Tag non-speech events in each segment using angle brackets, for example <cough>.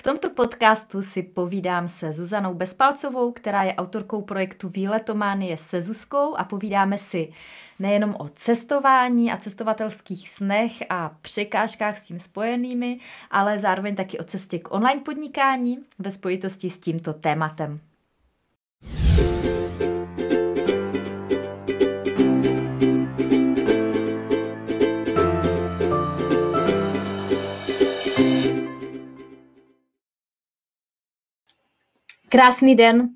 V tomto podcastu si povídám se Zuzanou Bezpalcovou, která je autorkou projektu Výletománie se Zuzkou a povídáme si nejenom o cestování a cestovatelských snech a překážkách s tím spojenými, ale zároveň taky o cestě k online podnikání ve spojitosti s tímto tématem. Krásný den.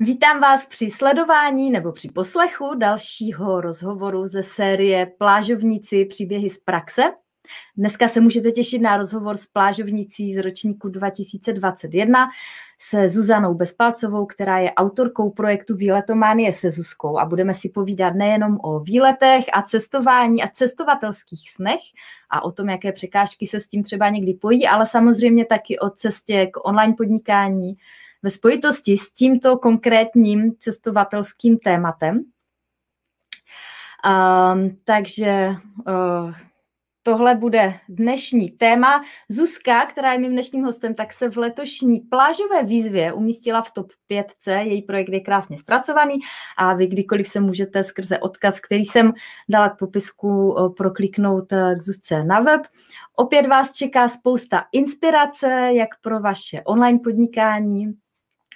Vítám vás při sledování nebo při poslechu dalšího rozhovoru ze série Plážovníci příběhy z praxe. Dneska se můžete těšit na rozhovor s plážovnicí z ročníku 2021 se Zuzanou Bezpalcovou, která je autorkou projektu Výletománie se Zuzkou a budeme si povídat nejenom o výletech a cestování a cestovatelských snech a o tom, jaké překážky se s tím třeba někdy pojí, ale samozřejmě taky o cestě k online podnikání, ve spojitosti s tímto konkrétním cestovatelským tématem. Um, takže uh, tohle bude dnešní téma. Zuzka, která je mým dnešním hostem, tak se v letošní plážové výzvě umístila v top 5. Její projekt je krásně zpracovaný a vy kdykoliv se můžete skrze odkaz, který jsem dala k popisku, prokliknout eh, k Zuzce na web. Opět vás čeká spousta inspirace, jak pro vaše online podnikání,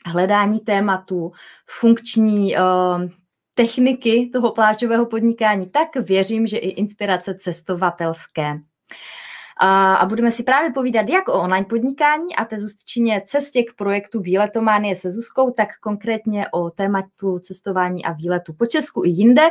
hledání tématu, funkční uh, techniky toho plážového podnikání, tak věřím, že i inspirace cestovatelské. A, a budeme si právě povídat jak o online podnikání a té zůstčině cestě k projektu Výletománie se Zuzkou, tak konkrétně o tématu cestování a výletu po Česku i jinde.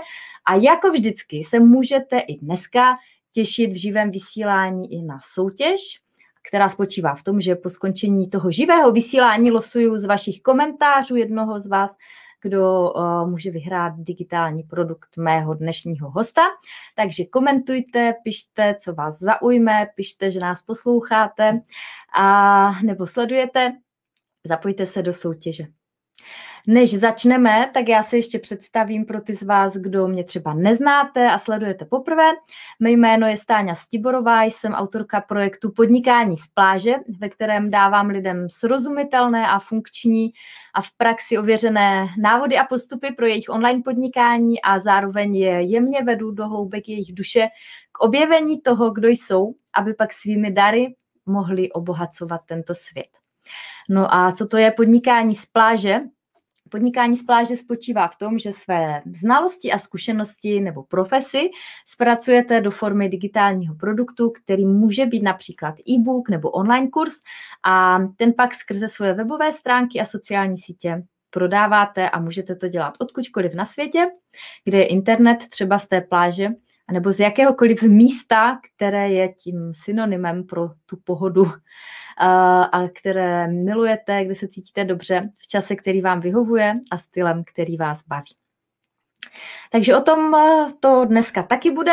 A jako vždycky se můžete i dneska těšit v živém vysílání i na soutěž, která spočívá v tom, že po skončení toho živého vysílání losuju z vašich komentářů jednoho z vás, kdo uh, může vyhrát digitální produkt mého dnešního hosta. Takže komentujte, pište, co vás zaujme, pište, že nás posloucháte a nebo sledujete, zapojte se do soutěže. Než začneme, tak já se ještě představím pro ty z vás, kdo mě třeba neznáte a sledujete poprvé. Mé jméno je Stáňa Stiborová, jsem autorka projektu Podnikání z pláže, ve kterém dávám lidem srozumitelné a funkční a v praxi ověřené návody a postupy pro jejich online podnikání a zároveň je jemně vedu do hloubek jejich duše k objevení toho, kdo jsou, aby pak svými dary mohli obohacovat tento svět. No a co to je podnikání z pláže? Podnikání z pláže spočívá v tom, že své znalosti a zkušenosti nebo profesy zpracujete do formy digitálního produktu, který může být například e-book nebo online kurz a ten pak skrze svoje webové stránky a sociální sítě prodáváte a můžete to dělat odkudkoliv na světě, kde je internet třeba z té pláže, nebo z jakéhokoliv místa, které je tím synonymem pro tu pohodu a které milujete, kde se cítíte dobře v čase, který vám vyhovuje a stylem, který vás baví. Takže o tom to dneska taky bude.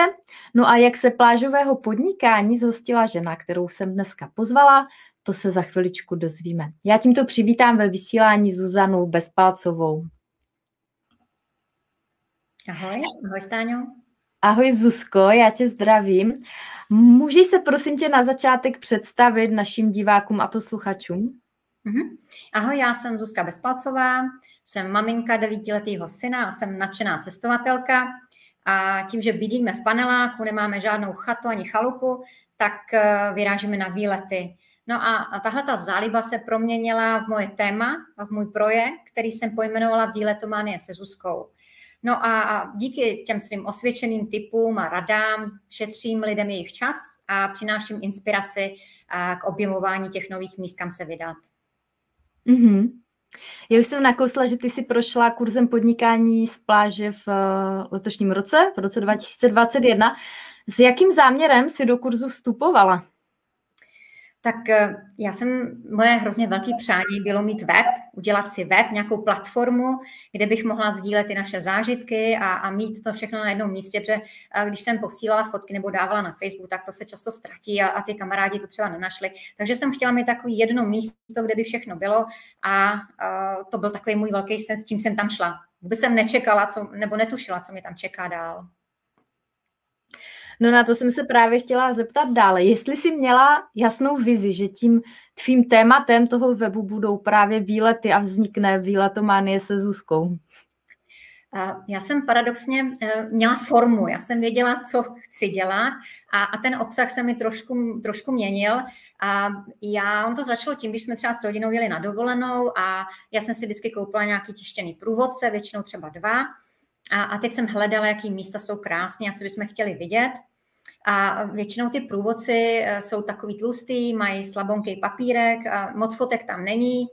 No a jak se plážového podnikání zhostila žena, kterou jsem dneska pozvala, to se za chviličku dozvíme. Já tímto přivítám ve vysílání Zuzanu Bezpalcovou. Ahoj, ahoj Stáňo. Ahoj Zuzko, já tě zdravím. Můžeš se prosím tě na začátek představit našim divákům a posluchačům? Mm-hmm. Ahoj, já jsem Zuzka Bezpalcová, jsem maminka devítiletého syna a jsem nadšená cestovatelka. A tím, že bydlíme v paneláku, nemáme žádnou chatu ani chalupu, tak eh, vyrážíme na výlety. No a, tahle ta záliba se proměnila v moje téma v můj projekt, který jsem pojmenovala Výletománie se Zuzkou. No a díky těm svým osvědčeným typům a radám šetřím lidem jejich čas a přináším inspiraci k objemování těch nových míst, kam se vydat. Mm-hmm. Já už jsem nakousla, že ty si prošla kurzem podnikání z pláže v eh, letošním roce, v roce 2021. S jakým záměrem si do kurzu vstupovala? Tak eh, já jsem, moje hrozně velké přání bylo mít web, udělat si web, nějakou platformu, kde bych mohla sdílet ty naše zážitky a, a mít to všechno na jednom místě, protože eh, když jsem posílala fotky nebo dávala na Facebook, tak to se často ztratí a, a ty kamarádi to třeba nenašli. Takže jsem chtěla mít takový jedno místo, kde by všechno bylo a, a to byl takový můj velký sen, s tím jsem tam šla. Vůbec jsem nečekala, co, nebo netušila, co mi tam čeká dál. No na to jsem se právě chtěla zeptat dále. Jestli jsi měla jasnou vizi, že tím tvým tématem toho webu budou právě výlety a vznikne výletománie se Zuzkou. Já jsem paradoxně eh, měla formu, já jsem věděla, co chci dělat a, a ten obsah se mi trošku, trošku měnil. A já, on to začalo tím, když jsme třeba s rodinou jeli na dovolenou a já jsem si vždycky koupila nějaký tištěný průvodce, většinou třeba dva. A, a teď jsem hledala, jaký místa jsou krásné a co bychom chtěli vidět. A většinou ty průvodci eh, jsou takový tlustý, mají slabonký papírek, moc fotek tam není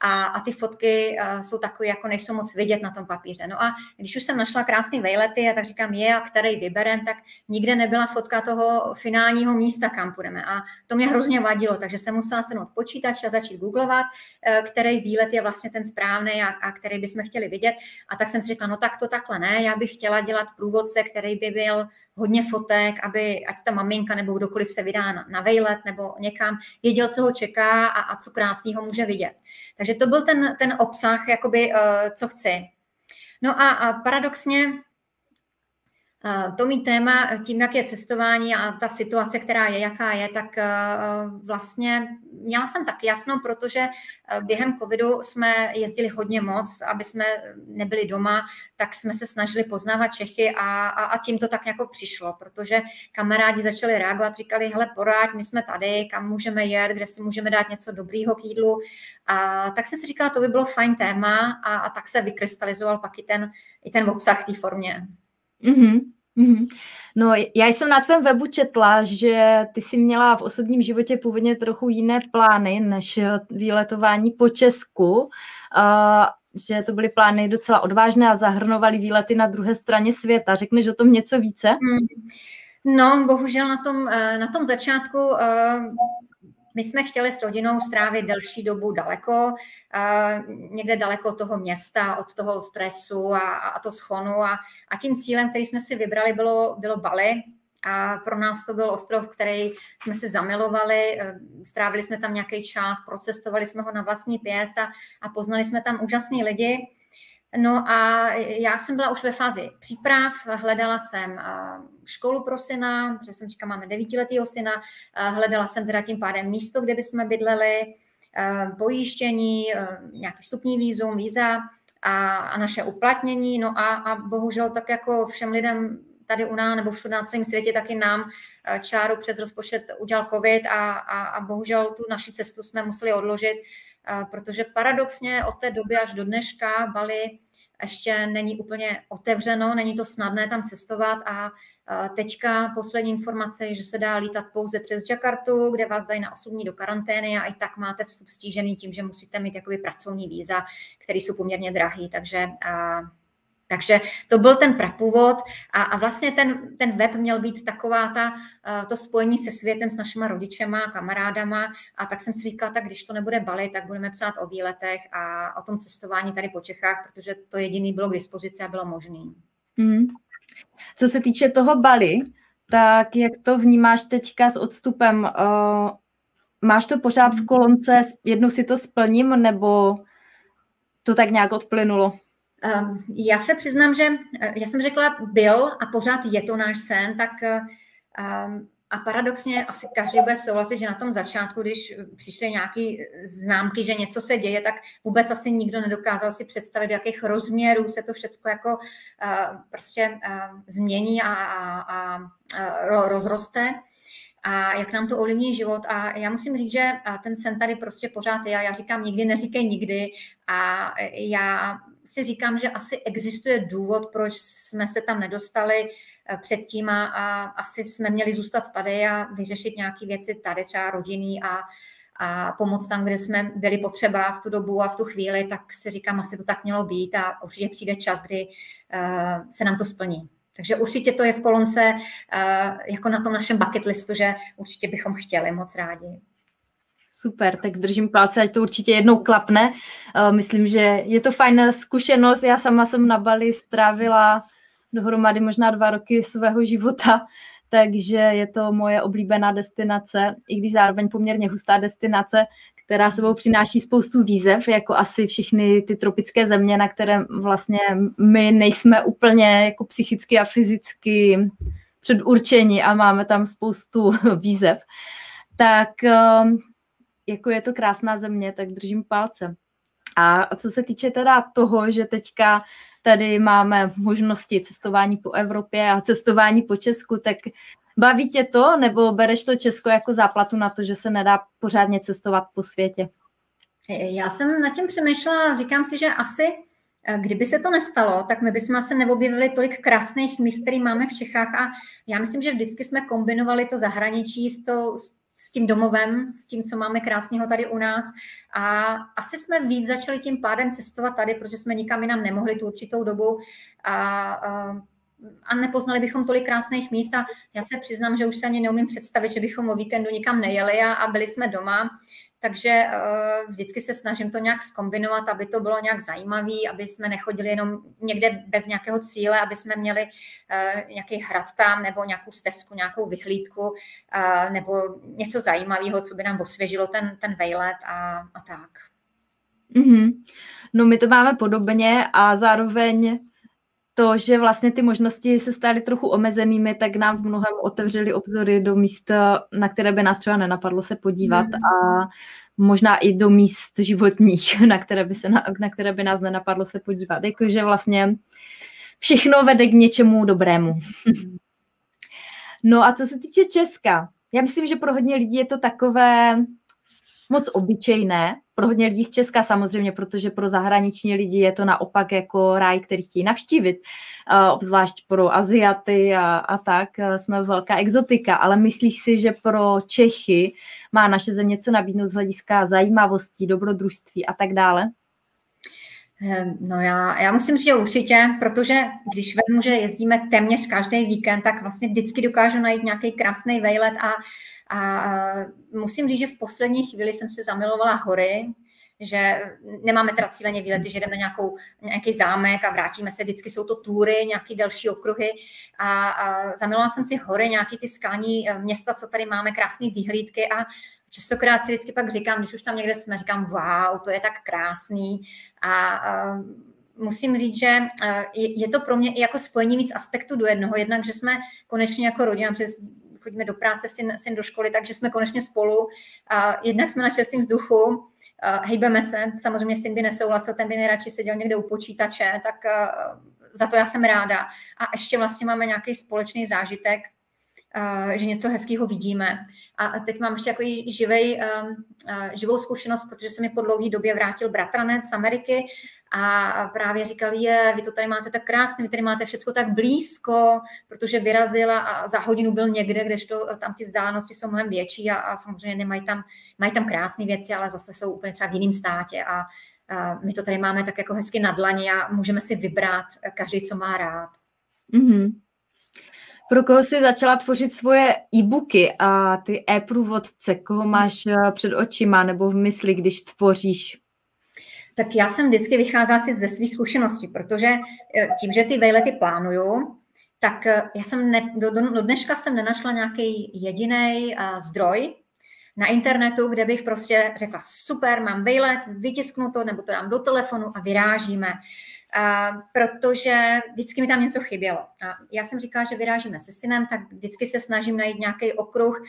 a, a ty fotky uh, jsou takové, jako nejsou moc vidět na tom papíře. No a když už jsem našla krásný vejlety a tak říkám, je a který vyberem, tak nikde nebyla fotka toho finálního místa, kam půjdeme. A to mě hrozně vadilo, takže jsem musela sednout počítač a začít googlovat, uh, který výlet je vlastně ten správný a, a který bychom chtěli vidět. A tak jsem si řekla, no tak to takhle ne, já bych chtěla dělat průvodce, který by byl hodně fotek, aby ať ta maminka nebo kdokoliv se vydá na, na vejlet nebo někam, věděl, co ho čeká a, a co krásného může vidět. Takže to byl ten, ten obsah, jakoby, uh, co chci. No a, a paradoxně to mít téma tím, jak je cestování a ta situace, která je, jaká je, tak eh, vlastně měla jsem tak jasno, protože eh, během covidu jsme jezdili hodně moc, aby jsme nebyli doma, tak jsme se snažili poznávat Čechy a, a, a tím to tak jako přišlo, protože kamarádi začali reagovat, říkali, hele, poráď, my jsme tady, kam můžeme jet, kde si můžeme dát něco dobrýho k jídlu. A tak jsem si říkala, to by bylo fajn téma a, a tak se vykrystalizoval pak i ten, i ten obsah té formě. Mm-hmm. Mm-hmm. No, já jsem na tvém webu četla, že ty jsi měla v osobním životě původně trochu jiné plány než výletování po Česku, uh, že to byly plány docela odvážné a zahrnovaly výlety na druhé straně světa. Řekneš o tom něco více? Mm. No, bohužel na tom, eh, na tom začátku eh, my jsme chtěli s rodinou strávit delší dobu daleko, někde daleko od toho města, od toho stresu a, a to schonu. A, a tím cílem, který jsme si vybrali, bylo, bylo Bali, a pro nás to byl ostrov, který jsme si zamilovali, e, strávili jsme tam nějaký čas, procestovali jsme ho na vlastní pěst a, a poznali jsme tam úžasný lidi. No a já jsem byla už ve fázi příprav, hledala jsem školu pro syna, protože jsem říkala, máme devítiletýho syna, hledala jsem teda tím pádem místo, kde bychom bydleli, pojištění, nějaký vstupní výzum, víza a, a naše uplatnění. No a, a bohužel tak jako všem lidem tady u nás nebo všude na celém světě, taky nám čáru přes rozpočet udělal covid a, a, a bohužel tu naši cestu jsme museli odložit, protože paradoxně od té doby až do dneška Bali ještě není úplně otevřeno, není to snadné tam cestovat a teďka poslední informace je, že se dá lítat pouze přes Jakartu, kde vás dají na 8 dní do karantény a i tak máte vstup stížený tím, že musíte mít jakoby pracovní víza, které jsou poměrně drahý, takže takže to byl ten prapůvod a, a vlastně ten, ten web měl být taková ta, eh, to spojení se světem, s našima rodičema, kamarádama a tak jsem si říkala, tak když to nebude Bali, tak budeme psát o výletech a o tom cestování tady po Čechách, protože to jediný bylo k dispozici a bylo možný. Mm. Co se týče toho Bali, tak jak to vnímáš teďka s odstupem? Uh, máš to pořád v kolonce, jednou si to splním, nebo to tak nějak odplynulo? Ehm, já se přiznám, že eh, já jsem řekla byl a pořád je to náš sen, tak um, a paradoxně asi každý bude souhlasit, že na tom začátku, když přišly nějaké známky, že něco se děje, tak vůbec asi nikdo nedokázal si představit, jakých rozměrů se to všechno jako prostě uh, změní a, a, a, a rozroste a jak nám to ovlivní život. A já musím říct, že ten sen tady prostě pořád je. Já říkám nikdy, neříkej nikdy. A já si říkám, že asi existuje důvod, proč jsme se tam nedostali eh, předtím a, a asi jsme měli zůstat tady a vyřešit nějaké věci tady, třeba rodiny a, a pomoct tam, kde jsme byli potřeba v tu dobu a v tu chvíli, tak si říkám, asi to tak mělo být a určitě přijde čas, kdy uh, se nám to splní. Takže určitě to je v kolonce uh, jako na tom našem bucket listu, že určitě bychom chtěli moc rádi. Super, tak držím palce, ať to určitě jednou klapne. Uh, myslím, že je to fajná zkušenost. Já sama jsem na Bali strávila dohromady možná dva roky svého života, <laughs> takže je to moje oblíbená destinace, i když zároveň poměrně hustá destinace, která sebou přináší spoustu výzev, jako asi všechny ty tropické země, na které vlastně my nejsme úplně jako psychicky a fyzicky předurčení a máme tam spoustu <laughs> výzev, tak um, jako je to krásná země, tak držím palce. A co se týče teda toho, že teďka tady máme možnosti cestování po Evropě a cestování po Česku, tak baví tě to, nebo bereš to Česko jako záplatu na to, že se nedá pořádně cestovat po světě? Já jsem nad tím přemýšlela, říkám si, že asi eh, Kdyby se to nestalo, tak my bychom asi neobjevili tolik krásných míst, které máme v Čechách a já myslím, že vždycky jsme kombinovali to zahraničí s, to, s tím domovem, s tím, co máme krásného tady u nás a asi jsme víc začali tím pádem cestovat tady, protože jsme nikam jinam nemohli tu určitou dobu a, a a nepoznali bychom tolik krásných míst a já se přiznám, že už se ani neumím představit, že bychom o víkendu nikam nejeli a, a byli jsme doma. Takže uh, vždycky se snažím to nějak skombinovat, aby to bylo nějak zajímavé, aby jsme nechodili jenom někde bez nějakého cíle, aby jsme měli uh, nějaký hrad tam nebo nějakou stezku, nějakou vyhlídku uh, nebo něco zajímavého, co by nám osvěžilo ten, ten vejlet a, a tak. Mm-hmm. No my to máme podobně a zároveň to, že vlastně ty možnosti se staly trochu omezenými, tak nám v mnohem otevřely obzory do míst, na které by nás třeba nenapadlo se podívat mm. a možná i do míst životních, <laughs> na které by, se na, na které by nás nenapadlo se podívat. Jakože vlastně všechno vede k něčemu dobrému. <laughs> No a co se týče Česka, já myslím, že pro hodně lidí je to takové moc obyčejné, pro hodně lidí z Česka samozřejmě, protože pro zahraniční lidi je to naopak jako ráj, který chtějí navštívit, uh, obzvlášť pro Aziaty a, a tak, uh, jsme velká exotika, ale myslíš si, že pro Čechy má naše země co nabídnout z hlediska zajímavostí, dobrodružství a tak dále? Ehm, no já, já musím říct, že určitě, protože když vezmu, že jezdíme téměř každý víkend, tak vlastně vždycky dokážu najít nějaký krásný vejlet a a musím říct, že v poslední chvíli jsem se zamilovala hory, že nemáme teda cíleně výlety, že jdeme na nějakou, nějaký zámek a vrátíme se, vždycky jsou to túry, nějaké další okruhy a, a zamilovala jsem si hory, nějaký ty skalní eh, města, co tady máme, krásné výhlídky a častokrát si vždycky pak říkám, když už tam někde jsme, říkám, wow, to je tak krásný a, a musím říct, že eh, je, to pro mě i jako spojení víc aspektů do jednoho, jednak, že jsme konečně jako rodina, přes chodíme do práce, syn, syn do školy, takže jsme konečně spolu. Jednak jsme na čerstvém vzduchu, hejbeme se. Samozřejmě syn by nesouhlasil, ten by nejradši seděl někde u počítače, tak za to já jsem ráda. A ještě vlastně máme nějaký společný zážitek, že něco hezkého vidíme. A teď mám ještě jako živej, živou zkušenost, protože se mi po dlouhé době vrátil bratranec z Ameriky a právě říkal, je, vy to tady máte tak krásně, vy tady máte všechno tak blízko, protože vyrazila a za hodinu byl někde, kdežto tam ty vzdálenosti jsou mnohem větší a, a samozřejmě nemají tam, mají tam krásné věci, ale zase jsou úplně třeba v jiném státě a, a my to tady máme tak jako hezky na dlaně a můžeme si vybrat každý, co má rád. Mm-hmm. Pro koho jsi začala tvořit svoje e-booky a ty e-průvodce, koho máš eh, před očima nebo v mysli, když tvoříš? Tak já jsem vždycky vycházela si ze své zkušenosti, protože eh, tím, že ty vejlety plánuju, tak eh, já jsem ne, do, do dneška jsem nenašla nějaký jediný zdroj na internetu, kde bych prostě řekla, super, mám vejlet, vytisknu to, nebo to dám do telefonu a vyrážíme a, protože vždycky mi tam něco chybělo. A já jsem říkala, že vyrážíme se synem, tak vždycky se snažím najít nějaký okruh,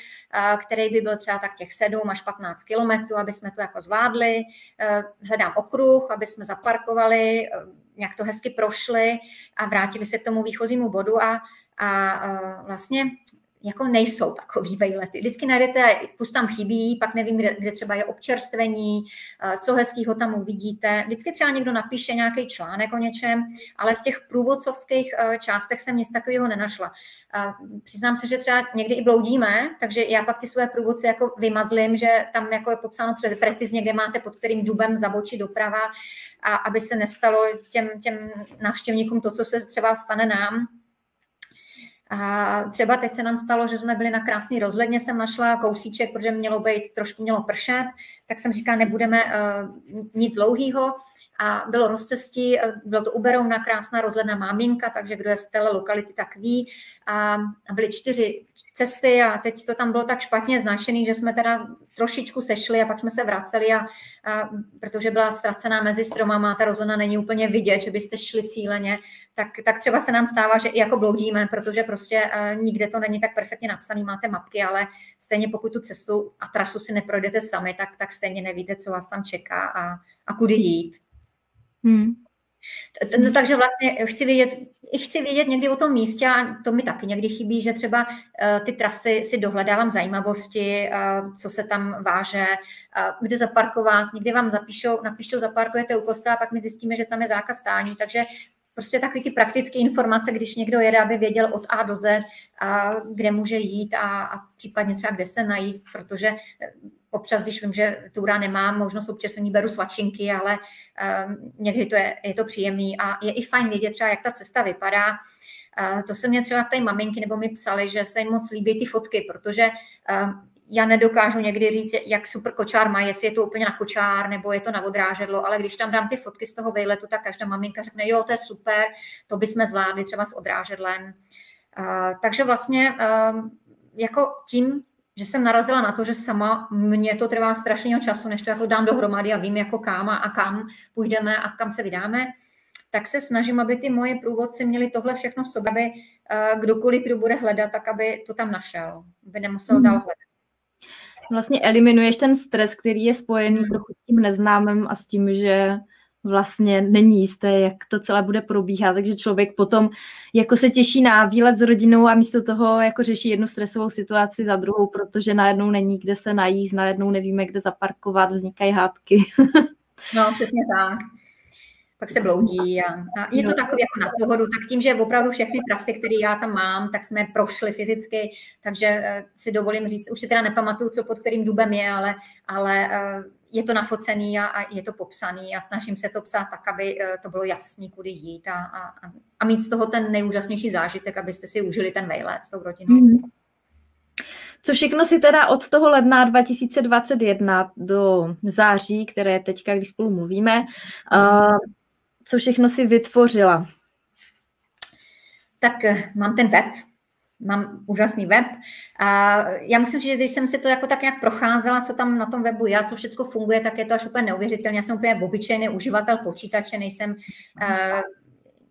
který by byl třeba tak těch 7 až 15 kilometrů, aby jsme to jako zvládli. Hledám okruh, aby jsme zaparkovali, nějak to hezky prošli a vrátili se k tomu výchozímu bodu a, a vlastně jako nejsou takový vejlety. Vždycky najdete, kus tam chybí, pak nevím, kde, kde třeba je občerstvení, eh, co hezkýho tam uvidíte. Vždycky třeba někdo napíše nějaký článek o něčem, ale v těch průvodcovských eh, částech jsem nic takového nenašla. Přiznám se, že třeba někdy i bloudíme, takže já pak ty své průvodce jako vymazlím, že tam jako je popsáno precizně, kde máte pod kterým dubem zabočit doprava, a aby se nestalo těm, těm návštěvníkům to, co se třeba stane nám, a třeba teď se nám stalo, že jsme byli na krásný rozhledně, jsem našla kousíček, protože mělo být, trošku mělo pršet, tak jsem říkala, nebudeme uh, nic dlouhého. a bylo rozcestí, bylo to Uberouna, krásná rozhledná máminka, takže kdo je z té lokality, tak ví. A byly čtyři cesty a teď to tam bylo tak špatně značený, že jsme teda trošičku sešli a pak jsme se vraceli, a, a protože byla ztracená mezi stromama, ta rozhledna není úplně vidět, že byste šli cíleně, tak, tak třeba se nám stává, že i jako bloudíme, protože prostě uh, nikde to není tak perfektně napsaný, máte mapky, ale stejně pokud tu cestu a trasu si neprojdete sami, tak, tak stejně nevíte, co vás tam čeká a, a kudy jít. Hmm. No, takže vlastně chci vědět, chci vědět někdy o tom místě a to mi taky někdy chybí, že třeba uh, ty trasy si dohledávám zajímavosti, uh, co se tam váže, kde zaparkovat. Někdy vám zapíšou, napíšou, zaparkujete u kosta a pak my zjistíme, že tam je zákaz stání, takže prostě takové ty praktické informace, když někdo jede, aby věděl od A do Z, a kde může jít a, a případně třeba kde se najíst, protože občas, když vím, že túra nemá možnost občerstvení, beru svačinky, ale um, někdy to je, je to příjemný a je i fajn vědět třeba, jak ta cesta vypadá. Uh, to se mě třeba té maminky nebo mi psali, že se jim moc líbí ty fotky, protože já nedokážu někdy říct, jak super kočár má, jestli je to úplně na kočár nebo je to na odrážedlo, ale když tam dám ty fotky z toho vejletu, tak každá maminka řekne, jo, to je super, to bychom zvládli třeba s odrážedlem. Uh, takže vlastně uh, jako tím že jsem narazila na to, že sama mě to trvá strašného času, než to jako dám dohromady a vím jako kam a, kam půjdeme a kam se vydáme, tak se snažím, aby ty moje průvodci měli tohle všechno v sobě, aby uh, kdokoliv, kdo bude hledat, tak aby to tam našel, aby nemusel dál hledat. Vlastně eliminuješ ten stres, který je spojený hmm. trochu s tím neznámým a s tím, že vlastně není jisté, jak to celé bude probíhat, takže člověk potom jako se těší na výlet s rodinou a místo toho jako řeší jednu stresovou situaci za druhou, protože najednou není kde se najíst, najednou nevíme, kde zaparkovat, vznikají hádky. <laughs> no, přesně tak pak se bloudí a, a je to takový jako na pohodu, tak tím, že opravdu všechny trasy, které já tam mám, tak jsme prošli fyzicky, takže uh, si dovolím říct, už si teda nepamatuju, co pod kterým dubem je, ale, ale uh, je to nafocený a, a je to popsaný a snažím se to psát tak, aby uh, to bylo jasný, kudy jít a, a, a mít z toho ten nejúžasnější zážitek, abyste si užili ten vejlet s tou rodinou. Mm-hmm. Co všechno si teda od toho ledna 2021 do září, které teďka, když spolu mluvíme, uh, co všechno si vytvořila? Tak eh, mám ten web, mám úžasný web. A já musím říct, že když jsem si to jako tak nějak procházela, co tam na tom webu je, co všechno funguje, tak je to až úplně neuvěřitelné. Já jsem úplně obyčejný uživatel počítače, nejsem uh,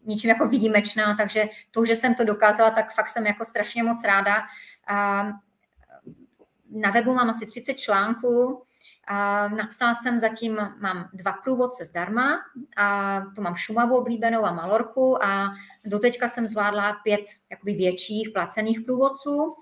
ničím jako výjimečná, takže to, že jsem to dokázala, tak fakt jsem jako strašně moc ráda. Uh, na webu mám asi 30 článků, napsala jsem zatím, mám dva průvodce zdarma, a to mám Šumavu oblíbenou a Malorku a doteďka jsem zvládla pět jakoby větších placených průvodců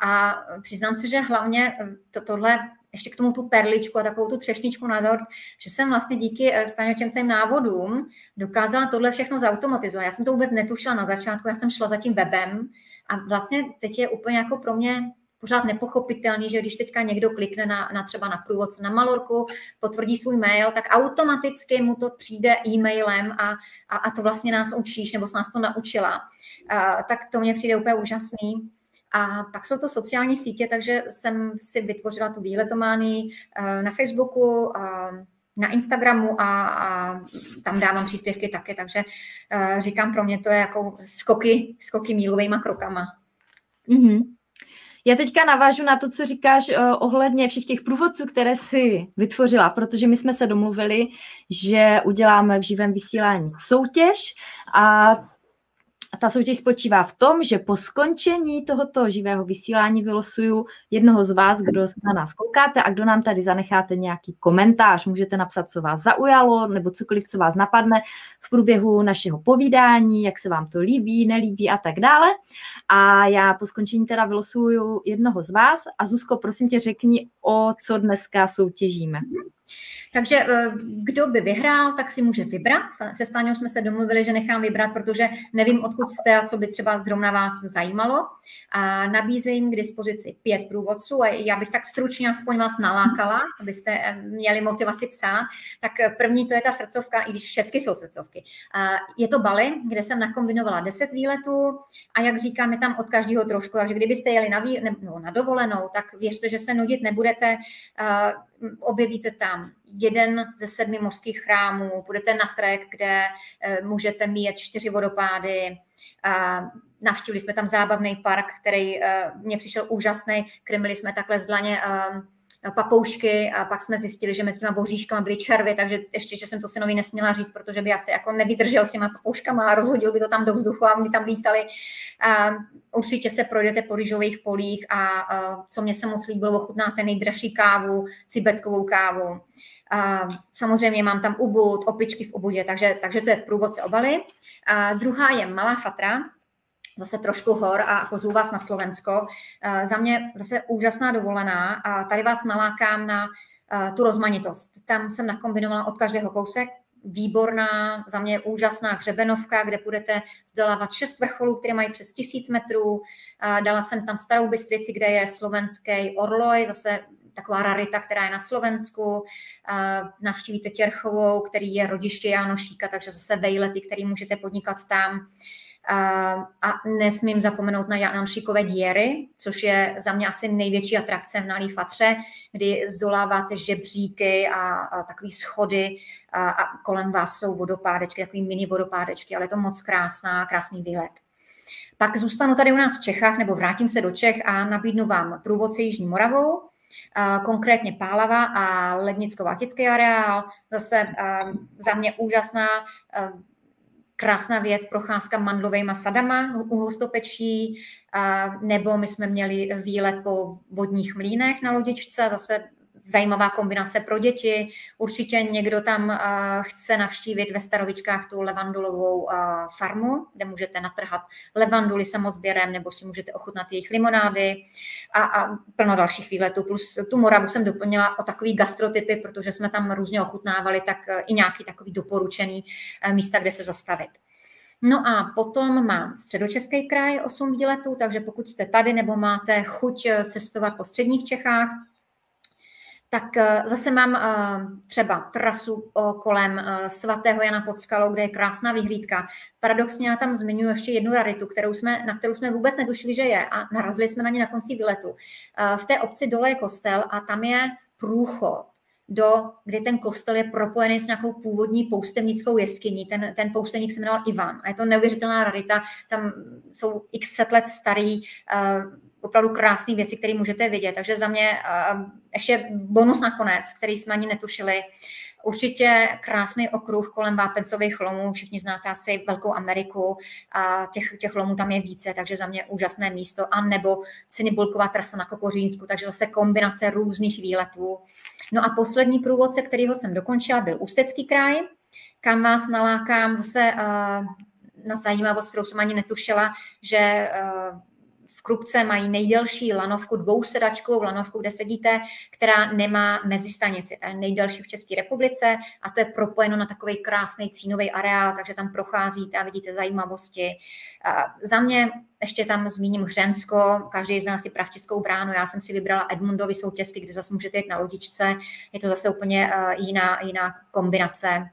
a přiznám se, že hlavně eh, to, tohle ještě k tomu tu perličku a takovou tu třešničku na dort, že jsem vlastně díky eh, stejně těm návodům dokázala tohle všechno zautomatizovat. Já jsem to vůbec netušila na začátku, já jsem šla za tím webem a vlastně teď je úplně jako pro mě pořád nepochopitelný, že když teďka někdo klikne na, na třeba na průvodce na Malorku, potvrdí svůj mail, tak automaticky mu to přijde e-mailem a, a, a to vlastně nás učíš, nebo nás to naučila. A, tak to mně přijde úplně úžasný. A pak jsou to sociální sítě, takže jsem si vytvořila tu výletománii eh, na Facebooku, na Instagramu a, a tam dávám příspěvky také, takže eh, říkám, pro mě to je jako skoky, skoky mílovými krokama. Mm-hmm. Já teďka navážu na to, co říkáš uh, ohledně všech těch průvodců, které si vytvořila, protože my jsme se domluvili, že uděláme v živém vysílání soutěž a a ta soutěž spočívá v tom, že po skončení tohoto živého vysílání vylosuju jednoho z vás, kdo na nás koukáte a kdo nám tady zanecháte nějaký komentář. Můžete napsat, co vás zaujalo, nebo cokoliv, co vás napadne v průběhu našeho povídání, jak se vám to líbí, nelíbí a tak dále. A já po skončení teda vylosuju jednoho z vás. A Zuzko, prosím tě, řekni, o co dneska soutěžíme. Takže eh, kdo by vyhrál, tak si může vybrat. Se Stáňou jsme se domluvili, že nechám vybrat, protože nevím, odkud jste a co by třeba zrovna vás zajímalo. A nabízím k dispozici pět průvodců a já bych tak stručně aspoň vás nalákala, abyste eh, měli motivaci psát. Tak eh, první to je ta srdcovka, i když všechny jsou srdcovky. Je to Bali, kde jsem nakombinovala 10 výletů a jak říkám, je tam od každého trošku. Takže kdybyste jeli na, vý, ne, no, na dovolenou, tak věřte, že se nudit nebudete objevíte tam jeden ze sedmi mořských chrámů, budete na trek, kde můžete mít čtyři vodopády, navštívili jsme tam zábavný park, který mně přišel úžasný, krmili jsme takhle z dlaně papoušky a pak jsme zjistili, že mezi těma boříškama byly červy, takže ještě, že jsem to synovi nesměla říct, protože by asi jako nevydržel s těma papouškama a rozhodil by to tam do vzduchu a my tam lítali. A určitě se projdete po rýžových polích a, a co mě se moc líbilo, ochutnáte nejdražší kávu, cibetkovou kávu. A samozřejmě mám tam ubud, opičky v ubudě, takže, takže to je průvodce obaly. A druhá je Malá Fatra, zase trošku hor a pozvu vás na Slovensko. Eh, za mě zase úžasná dovolená a tady vás nalákám na eh, tu rozmanitost. Tam jsem nakombinovala od každého kousek, výborná, za mě úžasná hřebenovka, kde budete zdolávat šest vrcholů, které mají přes tisíc metrů. Eh, dala jsem tam starou Bystrici, kde je slovenský orloj, zase taková rarita, která je na Slovensku. Navštívíte Těrchovou, který je rodiště Jánošíka, takže zase vejlety, který můžete podnikat tam. A nesmím zapomenout na Janamšíkové díry, což je za mě asi největší atrakce v Nalý Fatře, kdy zdoláváte žebříky a, a takový schody a, a kolem vás jsou vodopádečky, takový mini vodopádečky, ale je to moc krásná, krásný výlet. Pak zůstanu tady u nás v Čechách, nebo vrátím se do Čech a nabídnu vám průvodce Jižní Moravou, konkrétně Pálava a Lednicko-Vatický areál. Zase za mě úžasná krásná věc, procházka mandlovými sadama u hostopečí, nebo my jsme měli výlet po vodních mlínech na lodičce, zase zajímavá kombinace pro děti. Určitě někdo tam chce navštívit ve Starovičkách tu levandulovou farmu, kde můžete natrhat levanduly samozběrem nebo si můžete ochutnat jejich limonády a, a plno dalších výletů. Plus tu Moravu jsem doplnila o takový gastrotypy, protože jsme tam různě ochutnávali, tak e, i nějaký takový doporučený místa, kde se zastavit. No a potom mám středočeský kraj 8 výletů, takže pokud jste tady nebo máte chuť cestovat po středních Čechách, tak eh, zase mám eh, třeba trasu kolem eh, svatého Jana pod skalou, kde je krásná vyhlídka. Paradoxně já tam zmiňuji ještě jednu raritu, kterou jsme, na kterou jsme vůbec netušili, že je a narazili jsme na ně na konci výletu. V té obci dole je kostel a tam je průchod do, kdy ten kostel je propojený s nějakou původní poustevnickou jeskyní. Ten, ten poustevník se jmenoval Ivan a je to neuvěřitelná rarita. Tam jsou x set let starý, opravdu krásné věci, které můžete vidět. Takže za mě uh, ještě bonus nakonec, který jsme ani netušili. Určitě krásný okruh kolem vápencových lomů, všichni znáte asi Velkou Ameriku a těch, těch lomů tam je více, takže za mě úžasné místo. A nebo Cinibulková trasa na Kokořínsku, takže zase kombinace různých výletů. No a poslední průvodce, kterýho jsem dokončila, byl Ústecký kraj, kam vás nalákám zase uh, na zajímavost, kterou jsem ani netušila, že uh, Krupce mají nejdelší lanovku, dvousedačkovou lanovku, kde sedíte, která nemá mezistanici. To je nejdelší v České republice a to je propojeno na takový krásný cínový areál, takže tam procházíte a vidíte zajímavosti. Za mě ještě tam zmíním Hřensko, každý z nás si pravčickou bránu, já jsem si vybrala Edmundovi soutězky, kde zase můžete jít na lodičce, je to zase úplně eh, jiná, jiná kombinace.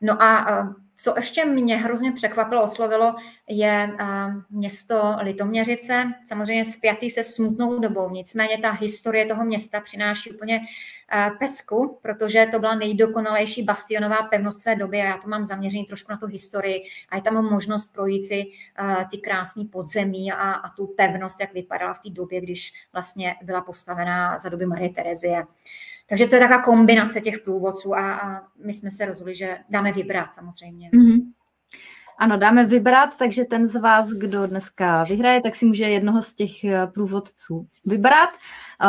No a eh, co ještě mě hrozně překvapilo, oslovilo, je město Litoměřice, samozřejmě spjatý se smutnou dobou, nicméně ta historie toho města přináší úplně pecku, protože to byla nejdokonalejší bastionová pevnost své doby a já to mám zaměřený trošku na tu historii a je tam možnost projít si ty krásné podzemí a, a tu pevnost, jak vypadala v té době, když vlastně byla postavená za doby Marie Terezie. Takže to je taková kombinace těch průvodců a, a my jsme se rozhodli, že dáme vybrat samozřejmě. Mm-hmm. Ano, dáme vybrat, takže ten z vás, kdo dneska vyhraje, tak si může jednoho z těch eh, průvodců vybrat.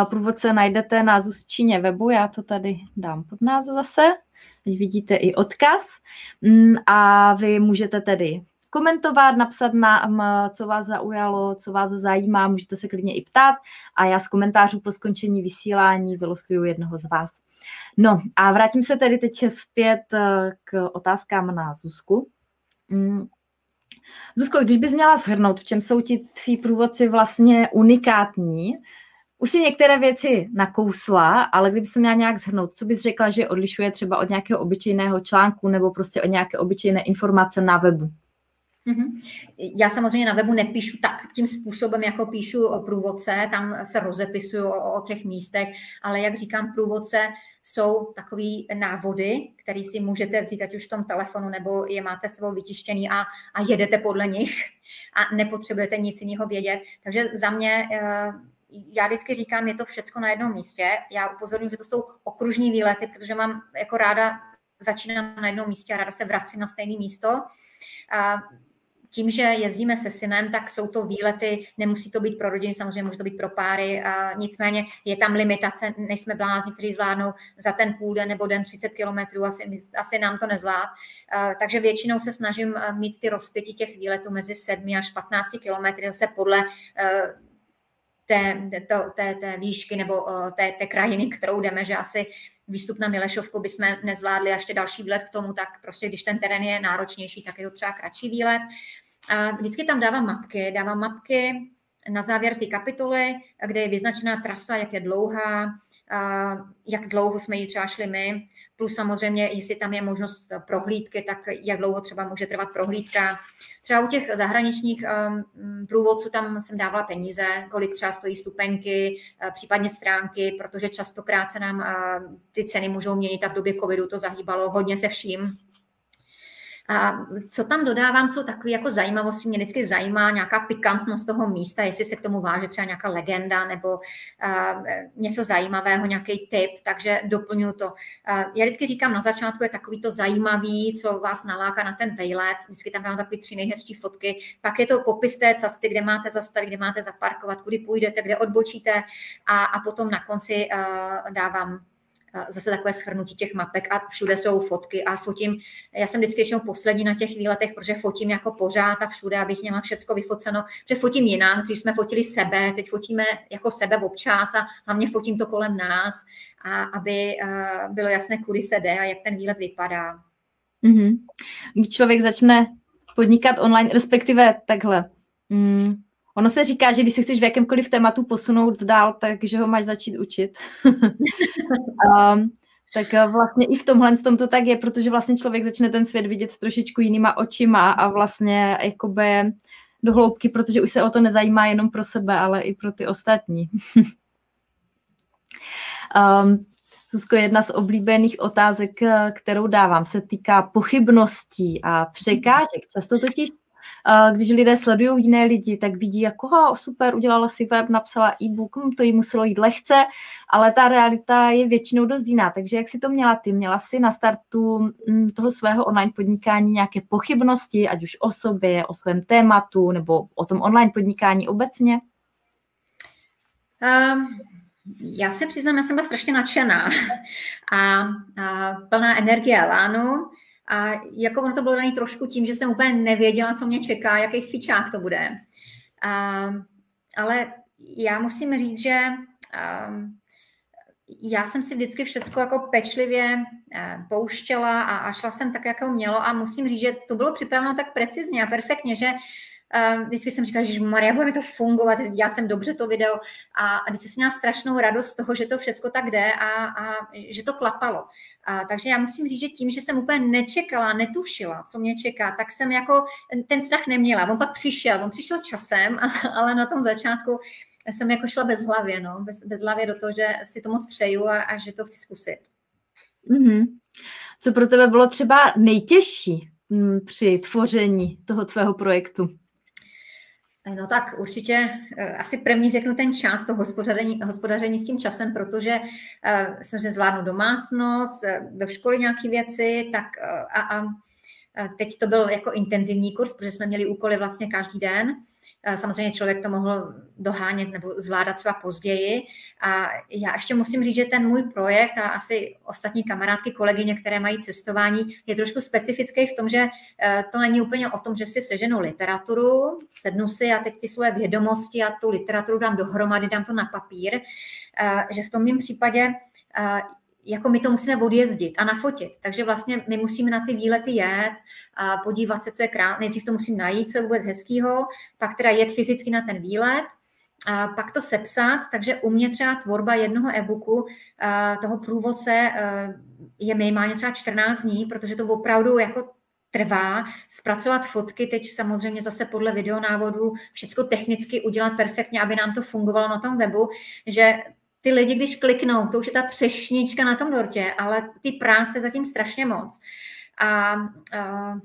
Průvodce najdete na Zuzčině webu, já to tady dám pod nás zase, teď vidíte i odkaz. Mm, a vy můžete tedy komentovat, napsat nám, co vás zaujalo, co vás zajímá, můžete se klidně i ptát a já z komentářů po skončení vysílání vylosuju jednoho z vás. No a vrátím se tedy teď zpět eh, k otázkám na Zuzku. Mm. Zuzko, když bys měla shrnout, v čem jsou ti tví průvodci vlastně unikátní, už si některé věci nakousla, ale kdybys to měla nějak shrnout, co bys řekla, že odlišuje třeba od nějakého obyčejného článku nebo prostě od nějaké obyčejné informace na webu? Mm-hmm. Já samozřejmě na webu nepíšu tak tím způsobem, jako píšu o průvodce, tam se rozepisuju o, o těch místech, ale jak říkám, průvodce jsou takový návody, který si můžete vzít ať už v tom telefonu, nebo je máte sebou vytištěný a, a jedete podle nich a nepotřebujete nic jiného vědět. Takže za mě, eh, já vždycky říkám, je to všecko na jednom místě. Já upozorňuji, že to jsou okružní výlety, protože mám jako ráda, začínám na jednom místě a ráda se vracím na stejné místo. A tím, že jezdíme se synem, tak jsou to výlety, nemusí to být pro rodiny, samozřejmě může to být pro páry, a nicméně je tam limitace, nejsme blázni, kteří zvládnou za ten půl den nebo den 30 kilometrů, asi, asi nám to nezvlád. Takže většinou se snažím mít ty rozpětí těch výletů mezi 7 až 15 kilometry, zase podle té, té, té, té výšky nebo té, té krajiny, kterou jdeme, že asi výstup na Milešovku bychom nezvládli a ještě další výlet k tomu, tak prostě když ten terén je náročnější, tak je to třeba kratší výlet. A vždycky tam dávám mapky, dávám mapky na závěr ty kapitoly, kde je vyznačená trasa, jak je dlouhá, jak dlouho jsme ji třeba šli my, plus samozřejmě, jestli tam je možnost prohlídky, tak jak dlouho třeba může trvat prohlídka. Třeba u těch zahraničních um, průvodců tam jsem dávala peníze, kolik třeba stojí stupenky, uh, případně stránky, protože častokrát se nám uh, ty ceny můžou měnit a v době covidu to zahýbalo hodně se vším. A co tam dodávám, jsou takové jako zajímavosti. Mě vždycky zajímá nějaká pikantnost toho místa, jestli se k tomu váže třeba nějaká legenda nebo uh, něco zajímavého, nějaký tip, takže doplňuji to. Uh, já vždycky říkám, na začátku je takový to zajímavý, co vás naláká na ten vejlet. Vždycky tam dám takové tři nejhezčí fotky. Pak je to popis té cesty, kde máte zastavit, kde máte zaparkovat, kudy půjdete, kde odbočíte a, a potom na konci uh, dávám zase takové schrnutí těch mapek a všude jsou fotky a fotím, já jsem vždycky většinou poslední na těch výletech, protože fotím jako pořád a všude, abych měla všecko vyfoceno, protože fotím jinak, když jsme fotili sebe, teď fotíme jako sebe občas a hlavně fotím to kolem nás, a aby bylo jasné, kudy se jde a jak ten výlet vypadá. Mm-hmm. Když člověk začne podnikat online, respektive takhle, mm, Ono se říká, že když se chceš v jakémkoliv tématu posunout dál, takže ho máš začít učit. um, <laughs> tak eh, vlastně i v tomhle tom to tak je, protože vlastně člověk začne ten svět vidět trošičku jinýma očima a vlastně jakoby do hloubky, protože už se o to nezajímá jenom pro sebe, ale i pro ty ostatní. <laughs> um, Susko, jedna z oblíbených otázek, eh, kterou dávám, se týká pochybností a překážek. Často totiž když lidé sledují jiné lidi, tak vidí jako oh, super, udělala si web, napsala e-book, hm, to jí muselo jít lehce, ale ta realita je většinou dost jiná. Takže jak si to měla ty? Měla si na startu hm, toho svého online podnikání nějaké pochybnosti, ať už o sobě, o svém tématu, nebo o tom online podnikání obecně? Um, já se přiznám, já jsem byla strašně nadšená <laughs> a, a plná energie lánu. A jako ono to bylo dané trošku tím, že jsem úplně nevěděla, co mě čeká, jaký fičák to bude. A, ale já musím říct, že a, já jsem si vždycky všechno jako pečlivě pouštěla a, a šla jsem tak, jako mělo a musím říct, že to bylo připraveno tak precizně a perfektně, že Uh, vždycky jsem říkala, že Maria, bude mi to fungovat, já jsem dobře to video a, a vždycky jsem měla strašnou radost z toho, že to všechno tak jde a, a že to klapalo. A, takže já musím říct, že tím, že jsem úplně nečekala, netušila, co mě čeká, tak jsem jako ten strach neměla. On pak přišel, on přišel časem, <laughs> ale na tom začátku jsem jako šla bez hlavě, no, bez, bez hlavě do toho, že si to moc přeju a, a že to chci zkusit. Mm-hmm. Co pro tebe bylo třeba nejtěžší mm, při tvoření toho tvého projektu? No tak určitě eh, asi první řeknu ten čas, to hospodaření, hospodaření s tím časem, protože uh, jsem se zvládnu domácnost, eh, do školy nějaké věci, tak a, a teď to byl jako intenzivní kurz, protože jsme měli úkoly vlastně každý den Samozřejmě člověk to mohl dohánět nebo zvládat třeba později. A já ještě musím říct, že ten můj projekt a asi ostatní kamarádky, kolegyně, které mají cestování, je trošku specifický v tom, že eh, to není úplně o tom, že si seženu literaturu, sednu si a teď ty svoje vědomosti a tu literaturu dám dohromady, dám to na papír, eh, že v tom mém případě eh, jako my to musíme odjezdit a nafotit. Takže vlastně my musíme na ty výlety jet a podívat se, co je krásné. Nejdřív to musím najít, co je vůbec hezkýho, pak teda jet fyzicky na ten výlet, a pak to sepsat, takže u mě třeba tvorba jednoho e-booku, toho průvodce je minimálně třeba 14 dní, protože to opravdu jako trvá zpracovat fotky, teď samozřejmě zase podle videonávodu všechno technicky udělat perfektně, aby nám to fungovalo na tom webu, že ty lidi, když kliknou, to už je ta třešnička na tom dortě, ale ty práce zatím strašně moc. A, a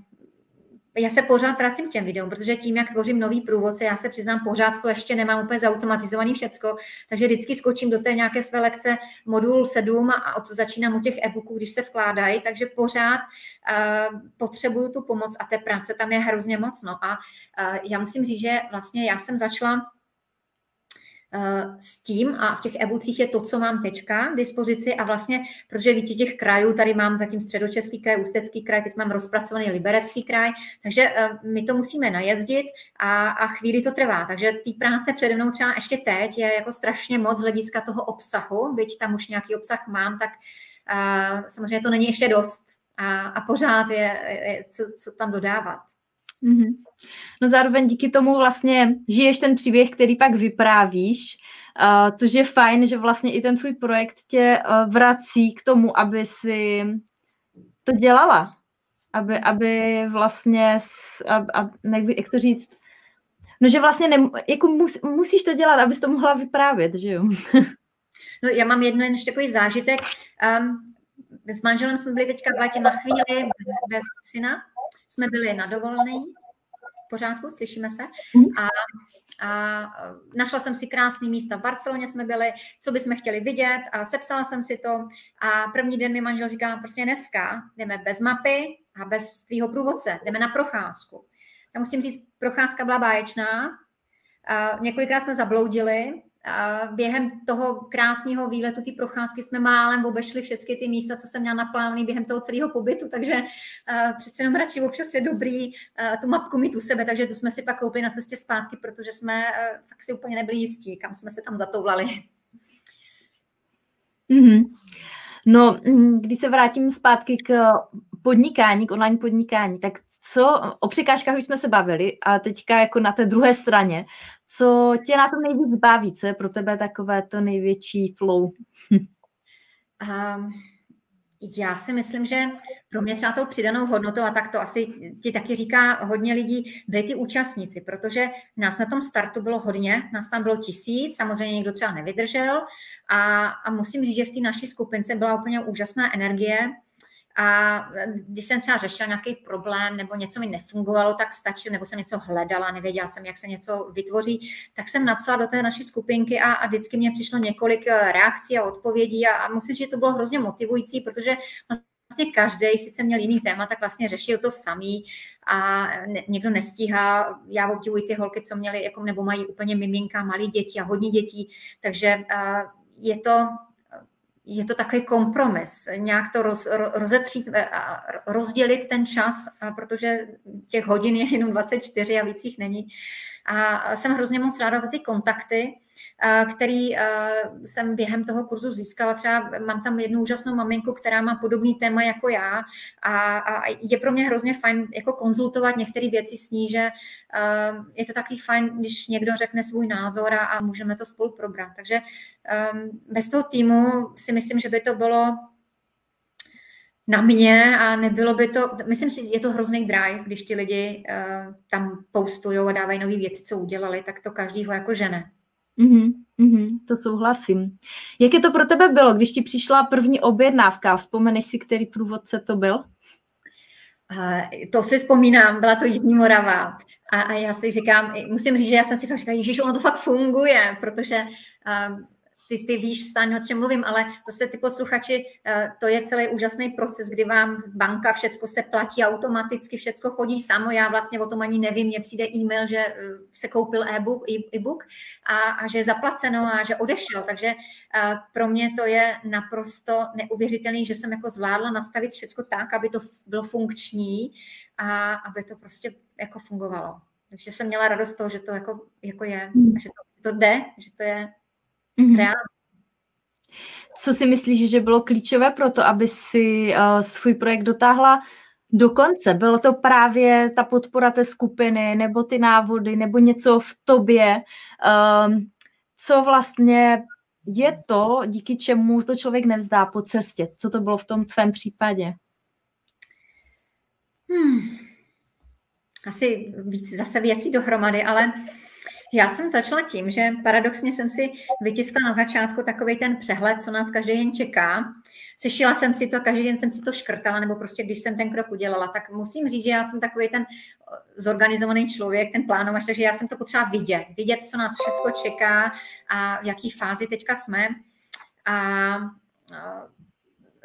já se pořád vracím k těm videům, protože tím, jak tvořím nový průvodce, já se přiznám, pořád to ještě nemám úplně zautomatizovaný všecko, takže vždycky skočím do té nějaké své lekce modul 7 a od začínám u těch e-booků, když se vkládají, takže pořád uh, potřebuju tu pomoc a té práce tam je hrozně moc. No. A uh, já musím říct, že vlastně já jsem začala s tím a v těch e je to, co mám teďka k dispozici a vlastně, protože víte, těch krajů, tady mám zatím středočeský kraj, ústecký kraj, teď mám rozpracovaný liberecký kraj, takže eh, my to musíme najezdit a, a chvíli to trvá, takže té práce přede mnou třeba ještě teď je jako strašně moc hlediska toho obsahu, byť tam už nějaký obsah mám, tak uh, samozřejmě to není ještě dost a, a pořád je, je co, co tam dodávat. Mm-hmm. No zároveň díky tomu vlastně žiješ ten příběh, který pak vyprávíš, uh, což je fajn, že vlastně i ten tvůj projekt tě uh, vrací k tomu, aby si to dělala. Aby, aby vlastně, a, a, jak, jak to říct, no že vlastně ne, jako mus, musíš to dělat, abys to mohla vyprávět, že jo? <laughs> no já mám jedno ještě takový zážitek. Um, s manželem jsme byli teďka v na chvíli bez, bez syna jsme byli na dovolený, v pořádku, slyšíme se. Mhm. A, a našla jsem si krásný místa v Barceloně jsme byli, co bychom chtěli vidět a sepsala jsem si to a první den mi manžel říká, prostě dneska jdeme bez mapy a bez tvýho průvodce, jdeme na procházku. Já musím říct, procházka byla báječná, a několikrát jsme zabloudili, během toho krásného výletu, ty procházky, jsme málem obešli všechny ty místa, co jsem měla naplánovaný během toho celého pobytu, takže uh, přece jenom radši občas je dobrý uh, tu mapku mít u sebe, takže tu jsme si pak koupili na cestě zpátky, protože jsme uh, fakt si úplně nebyli jistí, kam jsme se tam zatoulali. Mm-hmm. No, mm, když se vrátím zpátky k podnikání, k online podnikání, tak co, o překážkách už jsme se bavili a teďka jako na té druhé straně, co tě na tom nejvíc baví, co je pro tebe takové to největší flow? um, <laughs> já si myslím, že pro mě třeba tou přidanou hodnotou, a tak to asi ti taky říká hodně lidí, byli ty účastníci, protože nás na tom startu bylo hodně, nás tam bylo tisíc, samozřejmě někdo třeba nevydržel. A, a musím říct, že v té naší skupince byla úplně úžasná energie, a když jsem třeba řešila nějaký problém nebo něco mi nefungovalo, tak stačilo, nebo jsem něco hledala, nevěděla jsem, jak se něco vytvoří, tak jsem napsala do té naší skupinky a, a vždycky mě přišlo několik eh, reakcí a odpovědí a, a musím říct, že to bylo hrozně motivující, protože vlastně každý sice měl jiný téma, tak vlastně řešil to samý a ne, někdo nestíhá. Já obdivuji ty holky, co měly, jako, nebo mají úplně miminka, malé děti a hodně dětí, takže uh, je to je to takový kompromis, nějak to roz, rozetřít a rozdělit ten čas, protože těch hodin je jenom 24 a víc jich není. A jsem hrozně moc ráda za ty kontakty, který jsem během toho kurzu získala. Třeba mám tam jednu úžasnou maminku, která má podobný téma jako já a, je pro mě hrozně fajn jako konzultovat některé věci s ní, že je to taky fajn, když někdo řekne svůj názor a, a můžeme to spolu probrat. Takže bez toho týmu si myslím, že by to bylo na mě a nebylo by to, myslím si, že je to hrozný drive, když ti lidi uh, tam postují a dávají nové věci, co udělali, tak to každýho jako žene. Mm-hmm, mm-hmm, to souhlasím. Jak je to pro tebe bylo, když ti přišla první objednávka? Vzpomeneš si, který průvodce to byl? Uh, to si vzpomínám, byla to Jižní Morava. A, a já si říkám, musím říct, že já jsem si fakt říkala, Ježíš, ono to fakt funguje, protože uh, ty, ty víš stále, o čem mluvím, ale zase ty posluchači, eh, to je celý úžasný proces, kdy vám banka, všecko se platí automaticky, všecko chodí samo, já vlastně o tom ani nevím, mně přijde e-mail, že eh, se koupil e-book, e-book a, a že je zaplaceno a že odešel, takže eh, pro mě to je naprosto neuvěřitelný, že jsem jako zvládla nastavit všecko tak, aby to bylo funkční a aby to prostě jako fungovalo. Takže jsem měla radost toho, že to jako, jako je, že to, to jde, že to je mm-hmm. reálně. Co si myslíš, že bylo klíčové pro to, aby si uh, svůj projekt dotáhla do konce? Bylo to právě ta podpora té skupiny, nebo ty návody, nebo něco v tobě? Um, co vlastně je to, díky čemu to člověk nevzdá po cestě? Co to bylo v tom tvém případě? Hmm. asi víc zase věcí dohromady, ale já jsem začala tím, že paradoxně jsem si vytiskla na začátku takový ten přehled, co nás každý den čeká. Sešila jsem si to, každý den jsem si to škrtala, nebo prostě když jsem ten krok udělala, tak musím říct, že já jsem takový ten zorganizovaný člověk, ten plánovač, takže já jsem to potřeba vidět. Vidět, co nás všechno čeká a v jaký fázi teďka jsme. A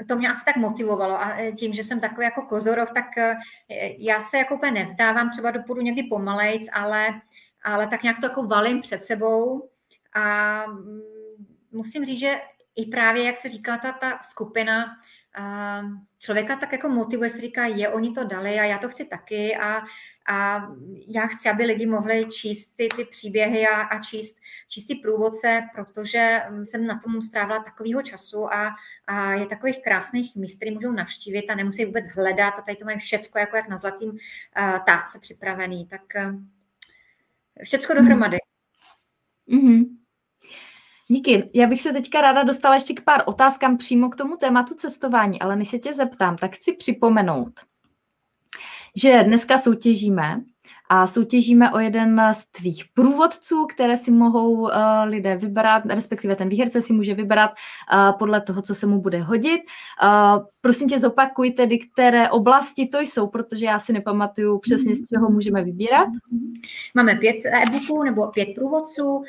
to mě asi tak motivovalo a e, tím, že jsem takový jako kozorov, tak já se jako úplně nevzdávám, třeba dopůjdu někdy pomalejc, ale, ale tak nějak to jako valím před sebou a mm, musím říct, že i právě, jak se říká, ta, ta skupina člověka tak jako motivuje, se říká, je, oni to dali a já to chci taky a, a já chci, aby lidi mohli číst ty, ty příběhy a, a číst, číst ty průvodce, protože jsem na tom strávila takového času a, a je takových krásných míst, které můžou navštívit a nemusí vůbec hledat a tady to mají všecko jako jak na zlatým uh, táce připravený, tak uh, všecko dohromady. Mm-hmm. Díky. Já bych se teďka ráda dostala ještě k pár otázkám přímo k tomu tématu cestování, ale než se tě zeptám, tak chci připomenout, že dneska soutěžíme a soutěžíme o jeden z tvých průvodců, které si mohou uh, lidé vybrat, respektive ten výherce si může vybrat uh, podle toho, co se mu bude hodit. Uh, prosím tě, zopakuj tedy, které oblasti to jsou, protože já si nepamatuju přesně, z čeho můžeme vybírat. Máme pět e-booků nebo pět průvodců.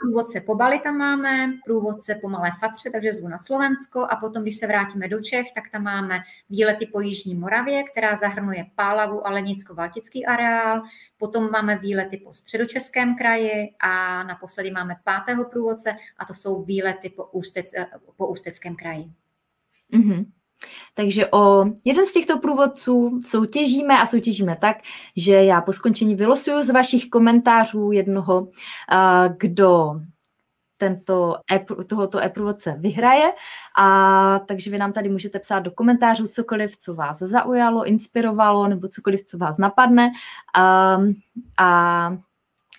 Průvodce po Bali tam máme, průvodce po Malé Fatře, takže zvu na Slovensko a potom, když se vrátíme do Čech, tak tam máme výlety po Jižní Moravě, která zahrnuje Pálavu a Lenicko-Valtický areál, Potom máme výlety po středočeském kraji a naposledy máme pátého průvodce a to jsou výlety po, Ústec, po Ústeckém kraji. Mm-hmm. Takže o jeden z těchto průvodců soutěžíme a soutěžíme tak, že já po skončení vylosuju z vašich komentářů jednoho, kdo tento e, tohoto e-průvodce vyhraje. A takže vy nám tady můžete psát do komentářů cokoliv, co vás zaujalo, inspirovalo, nebo cokoliv, co vás napadne. A, a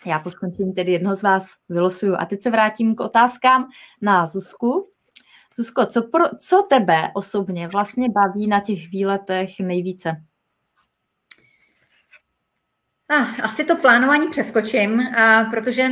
já po skončení tedy jednoho z vás vylosuju. A teď se vrátím k otázkám na Zuzku. Zuzko, co, pro, co tebe osobně vlastně baví na těch výletech nejvíce? Ah, asi to plánování přeskočím, a protože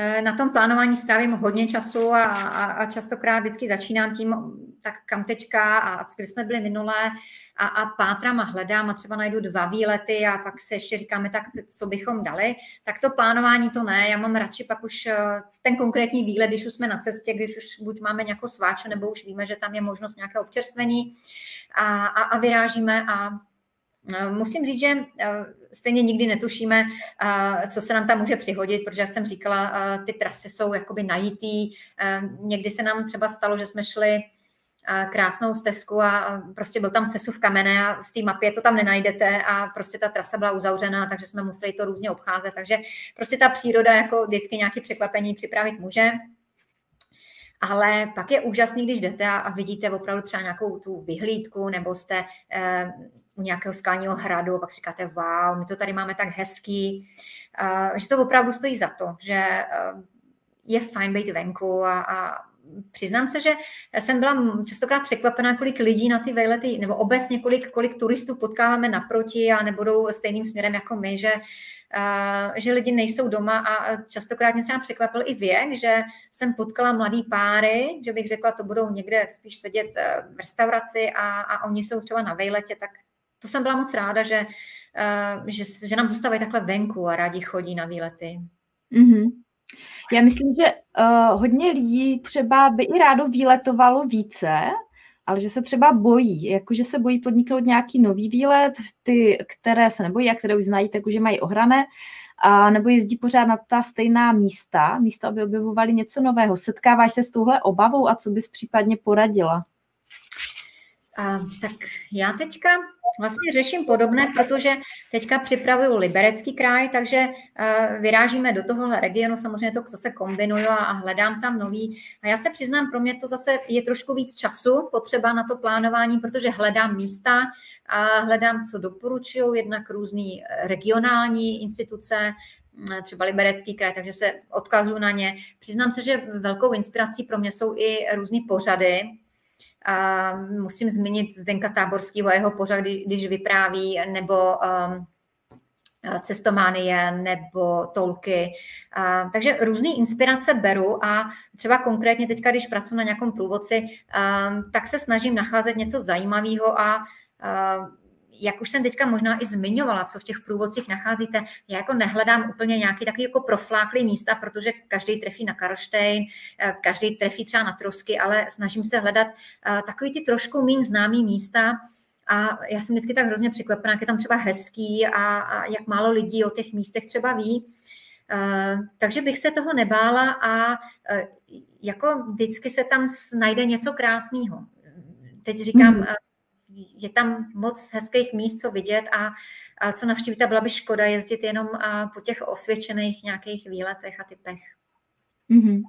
Eh, na tom plánování strávím hodně času a, a, a častokrát vždycky začínám tím, tak kam tečka a kde jsme byli minulé a, a pátrám a hledám a třeba najdu dva výlety a pak se ještě říkáme, tak co bychom dali, tak to plánování to ne, já mám radši pak už eh, ten konkrétní výlet, když už jsme na cestě, když už buď máme nějakou sváču, nebo už víme, že tam je možnost nějaké občerstvení a, a, a vyrážíme a musím říct, že eh, stejně nikdy netušíme, eh, co se nám tam může přihodit, protože jak jsem říkala, ty trasy jsou jakoby najítý. Někdy se nám třeba stalo, že jsme šli krásnou stezku a prostě byl tam sesuv kamene a v té mapě to tam nenajdete a prostě ta trasa byla uzavřená, takže jsme museli to různě obcházet. Takže prostě ta příroda jako vždycky nějaké překvapení připravit může. Ale pak je úžasný, když jdete a, vidíte opravdu třeba nějakou tu vyhlídku, nebo jste eh, u nějakého skalního hradu a pak říkáte, wow, my to tady máme tak hezký, že to opravdu stojí za to, že je fajn být venku a, a přiznám se, že jsem byla častokrát překvapená, kolik lidí na ty vejlety, nebo obecně kolik, kolik turistů potkáváme naproti a nebudou stejným směrem jako my, že, uh, že lidi nejsou doma a častokrát mě třeba překvapil i věk, že jsem potkala mladý páry, že bych řekla, to budou někde spíš sedět v restauraci a, a oni jsou třeba na vejletě, tak to jsem byla moc ráda, že, uh, že, že nám zůstávají takhle venku a rádi chodí na výlety. Mm-hmm. Já myslím, že uh, hodně lidí třeba by i rádo výletovalo více, ale že se třeba bojí, jakože se bojí podniknout nějaký nový výlet, ty, které se nebojí a které už znají, tak už je mají ohrané, a nebo jezdí pořád na ta stejná místa, místa, aby objevovali něco nového. Setkáváš se s touhle obavou a co bys případně poradila? A, tak já teďka vlastně řeším podobné, protože teďka připravuju Liberecký kraj, takže uh, vyrážíme do tohohle regionu, samozřejmě to se kombinuju a, a hledám tam nový. A já se přiznám, pro mě to zase je trošku víc času potřeba na to plánování, protože hledám místa a hledám, co doporučují, jednak různý regionální instituce, mm, třeba Liberecký kraj, takže se odkazuju na ně. Přiznám se, že velkou inspirací pro mě jsou i různý pořady, a musím zmínit Zdenka Táborského a jeho pořad, když vypráví, nebo um, cestománie nebo tolky. A, takže různé inspirace beru a třeba konkrétně teďka, když pracuji na nějakém průvodci, a, tak se snažím nacházet něco zajímavého a, a jak už jsem teďka možná i zmiňovala, co v těch průvodcích nacházíte, já jako nehledám úplně nějaký takový jako profláklý místa, protože každý trefí na Karlštejn, každý trefí třeba na Trosky, ale snažím se hledat takový ty trošku méně známý místa, a já jsem vždycky tak hrozně překvapená, jak je tam třeba hezký a, a jak málo lidí o těch místech třeba ví. Uh, takže bych se toho nebála a uh, jako vždycky se tam najde něco krásného. Teď říkám, mm. Je tam moc hezkých míst, co vidět a, a co navštívit a byla by škoda jezdit jenom po těch osvědčených nějakých výletech a typech. Mm-hmm.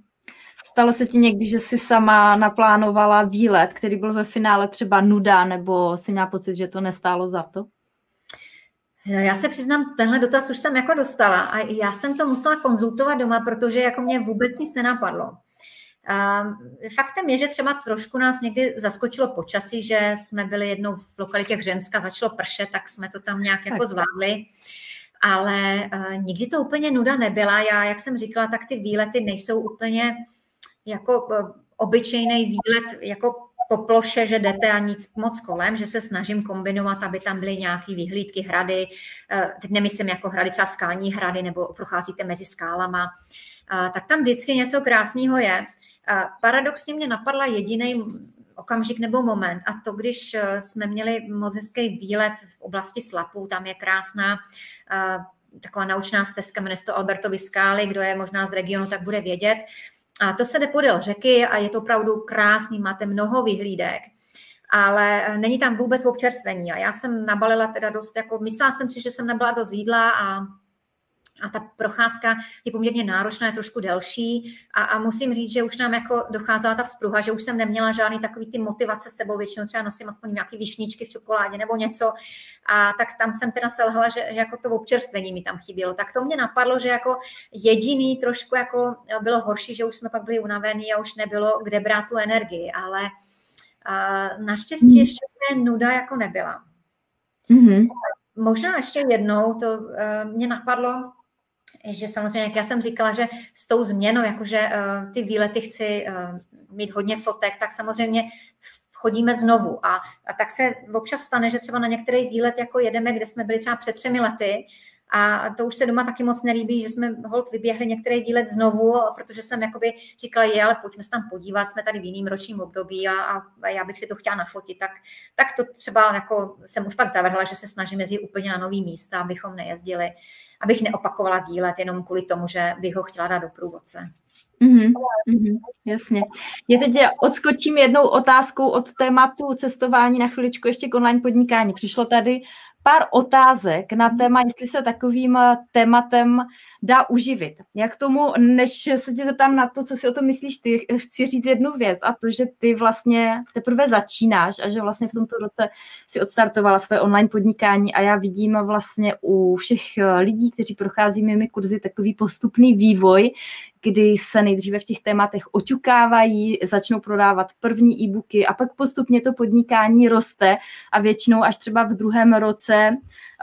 Stalo se ti někdy, že jsi sama naplánovala výlet, který byl ve finále třeba nuda, nebo si měla pocit, že to nestálo za to? Já se přiznám, tenhle dotaz už jsem jako dostala a já jsem to musela konzultovat doma, protože jako mě vůbec nic nenapadlo. Faktem je, že třeba trošku nás někdy zaskočilo počasí, že jsme byli jednou v lokalitě Hřenska, začalo pršet, tak jsme to tam nějak jako zvládli. Ale uh, nikdy to úplně nuda nebyla. Já, jak jsem říkala, tak ty výlety nejsou úplně jako eh, obyčejný výlet, jako po ploše, že jdete a nic moc kolem, že se snažím kombinovat, aby tam byly nějaké vyhlídky, hrady, eh, teď nemyslím jako hrady, třeba skální hrady, nebo procházíte mezi skálama, tak tam vždycky něco krásného je. Paradoxně mě napadla jediný okamžik nebo moment a to, když eh, jsme měli moc hezký výlet v oblasti Slapů, tam je krásná taková naučná stezka, jmenuje se to Albertovy skály, kdo je možná z regionu, tak bude vědět. A to se jde podél řeky a je to opravdu krásný, máte mnoho vyhlídek, ale eh, není tam vůbec občerstvení. A já jsem nabalila teda dost, jako myslela jsem si, že jsem nabala dost jídla a a ta procházka je poměrně náročná, je trošku delší a, a musím říct, že už nám jako docházela ta vzpruha, že už jsem neměla žádný takový ty motivace sebou, většinou třeba nosím aspoň nějaký višničky v čokoládě nebo něco a tak tam jsem teda selhala, že, že jako to občerstvení mi tam chybělo. Tak to mě napadlo, že jako jediný trošku jako bylo horší, že už jsme pak byli unavení a už nebylo kde brát tu energii, ale a naštěstí mm. ještě nuda jako nebyla. Mm-hmm. Možná ještě jednou to uh, mě napadlo, že samozřejmě, jak já jsem říkala, že s tou změnou, jakože uh, ty výlety chci uh, mít hodně fotek, tak samozřejmě chodíme znovu. A, a tak se občas stane, že třeba na některý výlet jako jedeme, kde jsme byli třeba před třemi lety, a to už se doma taky moc nelíbí, že jsme hold vyběhli některý výlet znovu, protože jsem jakoby říkala, je, ale pojďme se tam podívat, jsme tady v jiným ročním období a, a já bych si to chtěla nafotit. Tak, tak to třeba jako jsem už pak zavrhla, že se snažím jezdit úplně na nový místa, abychom nejezdili abych neopakovala výlet jenom kvůli tomu, že bych ho chtěla dát do průvodce. Mm-hmm, mm-hmm, jasně. Já teď odskočím jednou otázkou od tématu cestování na chviličku ještě k online podnikání. Přišlo tady pár otázek na téma, jestli se takovým tématem dá uživit. Jak tomu, než se tě zeptám na to, co si o tom myslíš ty, chci říct jednu věc a to, že ty vlastně teprve začínáš a že vlastně v tomto roce si odstartovala své online podnikání a já vidím vlastně u všech lidí, kteří prochází mými kurzy takový postupný vývoj, kdy se nejdříve v těch tématech oťukávají, začnou prodávat první e-booky a pak postupně to podnikání roste a většinou až třeba v druhém roce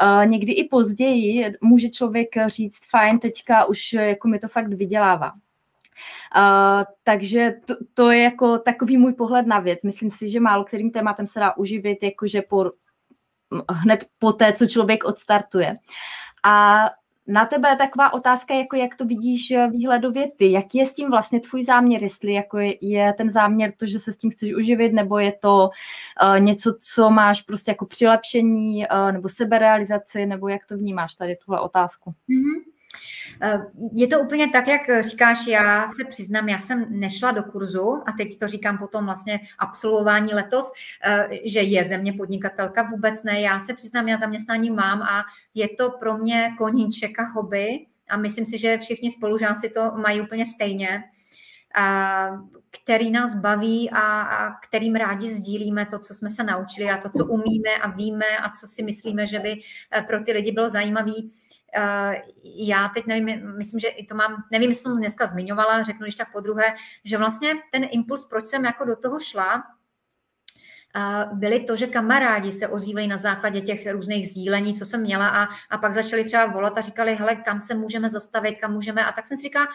Uh, někdy i později může člověk říct, fajn, teďka už jako mi to fakt vydělává. Uh, takže to, to je jako takový můj pohled na věc. Myslím si, že málo kterým tématem se dá uživit, jakože po, hned po té, co člověk odstartuje. A na tebe je taková otázka, jako jak to vidíš eh, výhledově ty. Jaký je s tím vlastně tvůj záměr, jestli jako je, ten záměr to, že se s tím chceš uživit, nebo je to uh, něco, co máš prostě jako přilepšení, uh, nebo seberealizaci, nebo jak to vnímáš tady tuhle otázku? Mm-hmm. Eh, je to úplně tak, jak říkáš, já se přiznám, já jsem nešla do kurzu a teď to říkám potom vlastně absolvování letos, eh, že je země podnikatelka, vůbec ne, já se přiznám, já zaměstnání mám a je to pro mě koníček a hobby a myslím si, že všichni spolužáci to mají úplně stejně a který nás baví a, a kterým rádi sdílíme to, co jsme se naučili a to, co umíme a víme a co si myslíme, že by eh, pro ty lidi bylo zajímavé Eh, já teď nevím, myslím, že i to mám, nevím, jestli jsem to dneska zmiňovala, řeknu když tak po druhé, že vlastně ten impuls, proč jsem jako do toho šla, byly to, že kamarádi se ozývali na základě těch různých sdílení, co jsem měla a, a pak začali třeba volat a říkali, hele, kam se můžeme zastavit, kam můžeme. A tak jsem si říkala,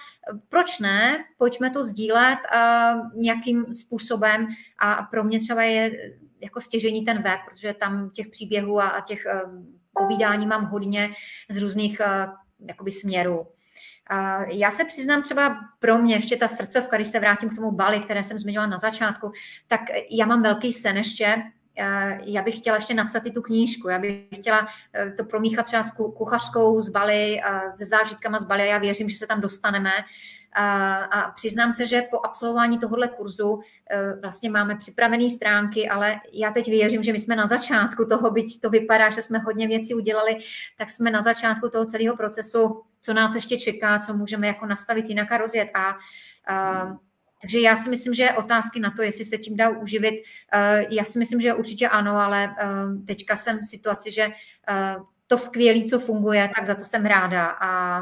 proč ne, pojďme to sdílet uh, nějakým způsobem a pro mě třeba je jako stěžení ten web, protože tam těch příběhů a, a těch povídání mám hodně z různých uh, jakoby směrů. Já se přiznám třeba pro mě ještě ta srdcovka, když se vrátím k tomu Bali, které jsem zmiňovala na začátku, tak já mám velký sen ještě, já bych chtěla ještě napsat i tu knížku, já bych chtěla eh, to promíchat třeba s kuchařskou z Bali, se zážitkama z Bali a já věřím, že se tam dostaneme. A, a přiznám se, že po absolvování tohohle kurzu e, vlastně máme připravené stránky, ale já teď věřím, že my jsme na začátku toho, byť to vypadá, že jsme hodně věcí udělali, tak jsme na začátku toho celého procesu, co nás ještě čeká, co můžeme jako nastavit jinak a rozjet. A, a takže já si myslím, že otázky na to, jestli se tím dá uživit, e, já si myslím, že určitě ano, ale e, teďka jsem v situaci, že to skvělé, co funguje, tak za to jsem ráda a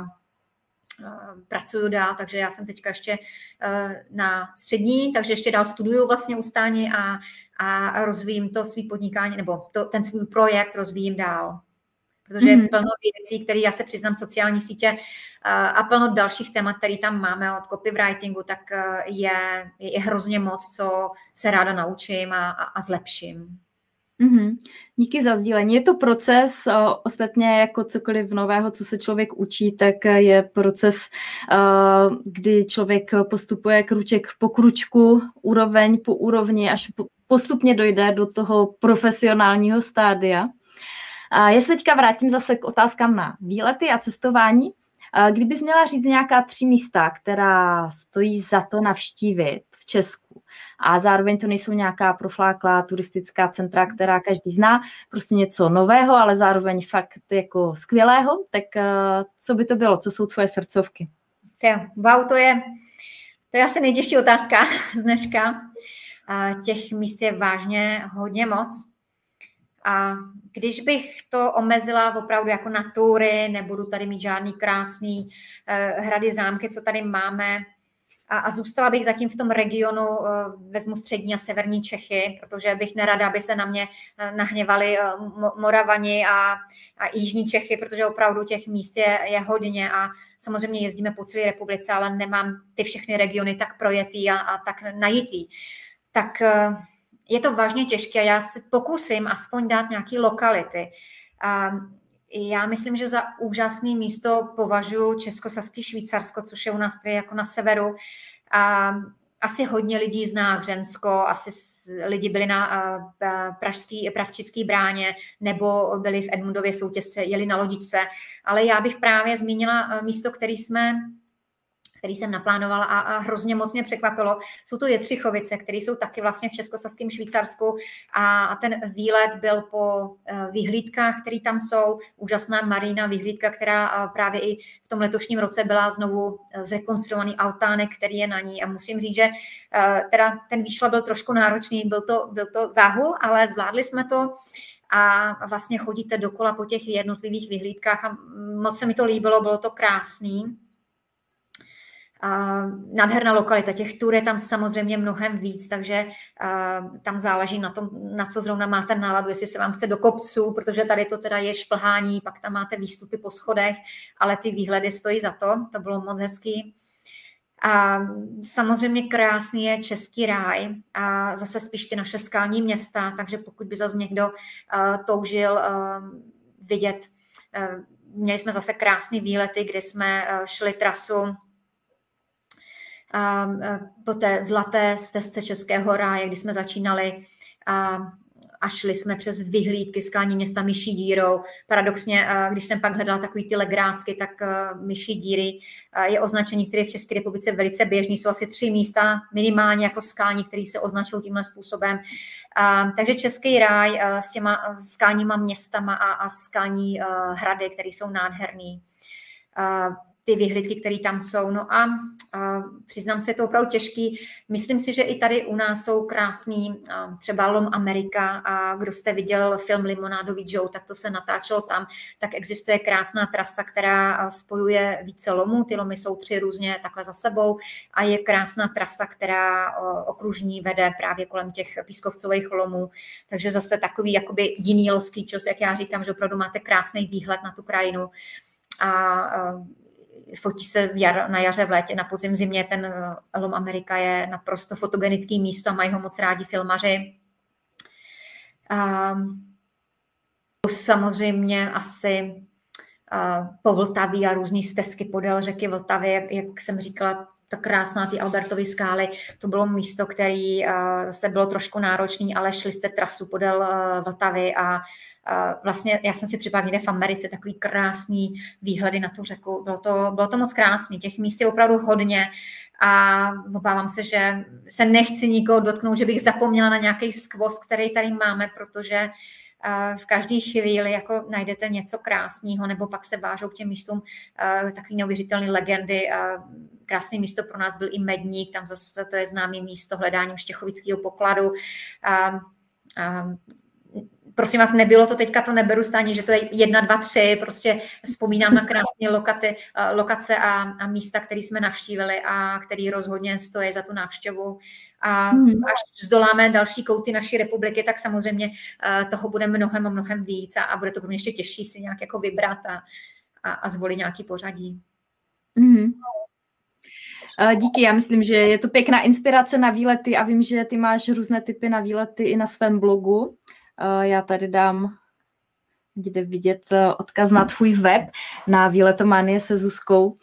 pracuju dál, takže já jsem teďka ještě eh, na střední, takže ještě dál studuju vlastně ustálně a, a rozvíjím to svý podnikání, nebo to, ten svůj projekt rozvíjím dál. Protože mm. je plno věcí, které já se přiznám sociální sítě eh, a plno dalších témat, které tam máme od copywritingu, tak eh, je, je hrozně moc, co se ráda naučím a, a, a zlepším. Mm-hmm. Díky za sdílení. Je to proces, ostatně jako cokoliv nového, co se člověk učí, tak je proces, kdy člověk postupuje kruček po kručku, úroveň po úrovni, až postupně dojde do toho profesionálního stádia. A já se teďka vrátím zase k otázkám na výlety a cestování. Kdybys měla říct nějaká tři místa, která stojí za to navštívit v Česku, a zároveň to nejsou nějaká profláklá turistická centra, která každý zná, prostě něco nového, ale zároveň fakt jako skvělého, tak uh, co by to bylo, co jsou tvoje srdcovky? Jo, wow, to je, to je asi nejtěžší otázka <laughs> z dneška. Těch míst je vážně hodně moc. A když bych to omezila opravdu jako na tury, nebudu tady mít žádný krásný uh, hrady, zámky, co tady máme, a, a zůstala bych zatím v tom regionu, eh, vezmu střední a severní Čechy, protože bych nerada, aby se na mě eh, nahněvali eh, Moravani a, a Jižní Čechy, protože opravdu těch míst je, je hodně a samozřejmě jezdíme po celé republice, ale nemám ty všechny regiony tak projetý a, a tak najitý. Tak je to vážně těžké. Já se pokusím aspoň dát nějaké lokality. Já myslím, že za úžasné místo považuji Českosaský Švýcarsko, což je u nás tady jako na severu. A asi hodně lidí zná Hřensko, asi lidi byli na pražský, pravčický bráně nebo byli v Edmundově soutězce, jeli na lodičce, ale já bych právě zmínila místo, který jsme který jsem naplánovala a, a hrozně moc mě překvapilo. Jsou to Jetřichovice, které jsou taky vlastně v Českosaském Švýcarsku a, a ten výlet byl po uh, vyhlídkách, které tam jsou. Úžasná marína vyhlídka, která uh, právě i v tom letošním roce byla znovu uh, zrekonstruovaný altánek, který je na ní a musím říct, že teda ten výšla byl trošku náročný, byl to, byl to záhul, ale zvládli jsme to a vlastně chodíte dokola po těch jednotlivých vyhlídkách a moc se mi to líbilo, bylo to krásný. A nádherná lokalita, těch tur je tam samozřejmě mnohem víc, takže tam záleží na tom, na co zrovna máte náladu, jestli se vám chce do kopců, protože tady to teda je šplhání, pak tam máte výstupy po schodech, ale ty výhledy stojí za to, to bylo moc hezký. A samozřejmě krásný je Český ráj a zase spíš ty naše skalní města, takže pokud by zase někdo uh, toužil uh, vidět, uh, měli jsme zase krásné výlety, kdy jsme uh, šli trasu a po té zlaté stezce Českého ráje, kdy jsme začínali a, a šli jsme přes vyhlídky skání města Myší dírou. Paradoxně, když jsem pak hledala takový ty legrácky, tak Myší díry je označení, které v České republice velice běžný. Jsou asi tři místa minimálně jako skální, které se označují tímhle způsobem. Takže Český ráj s těma skálníma městama a, a skální hrady, které jsou nádherný. Ty vyhlídky, které tam jsou. No a, a přiznám se, je to opravdu těžký. Myslím si, že i tady u nás jsou krásný třeba Lom Amerika a kdo jste viděl film Limonádový Joe, tak to se natáčelo tam, tak existuje krásná trasa, která spojuje více lomů. Ty lomy jsou tři různě takhle za sebou a je krásná trasa, která okružní vede právě kolem těch pískovcových lomů. Takže zase takový jakoby jiný loský čas, jak já říkám, že opravdu máte krásný výhled na tu krajinu a fotí se v jar, na jaře, v létě, na podzim, zimě. Ten eh, Lom Amerika je naprosto fotogenický místo a mají ho moc rádi filmaři. A samozřejmě asi a po Vltavě a různé stezky podél řeky Vltavy, jak, jak jsem říkala, ta krásná ty Albertovy skály, to bylo místo, které zase bylo trošku náročné, ale šli jste trasu podél eh, Vltavy a vlastně já jsem si připadla někde v Americe, takový krásný výhledy na tu řeku. Bylo to, bylo to moc krásný, těch míst je opravdu hodně a obávám se, že se nechci nikoho dotknout, že bych zapomněla na nějaký skvost, který tady máme, protože v každé chvíli jako najdete něco krásného, nebo pak se vážou k těm místům takový neuvěřitelné legendy. Krásné místo pro nás byl i Medník, tam zase to je známé místo hledáním štěchovického pokladu. Prosím vás, nebylo to teďka, to neberu stání, že to je jedna, dva, tři, prostě vzpomínám na krásné lokaty, eh, lokace a, a místa, které jsme navštívili a které rozhodně stojí za tu návštěvu. A hmm. až zdoláme další kouty naší republiky, tak samozřejmě uh, toho bude mnohem a mnohem víc a, a bude to pro mě ještě těžší si nějak jako vybrat a, a, a zvolit nějaký pořadí. Hmm. Díky, já myslím, že je to pěkná inspirace na výlety a vím, že ty máš různé typy na výlety i na svém blogu. Já tady dám jde vidět eh, odkaz na tvůj web na výletománie se Zuzkou.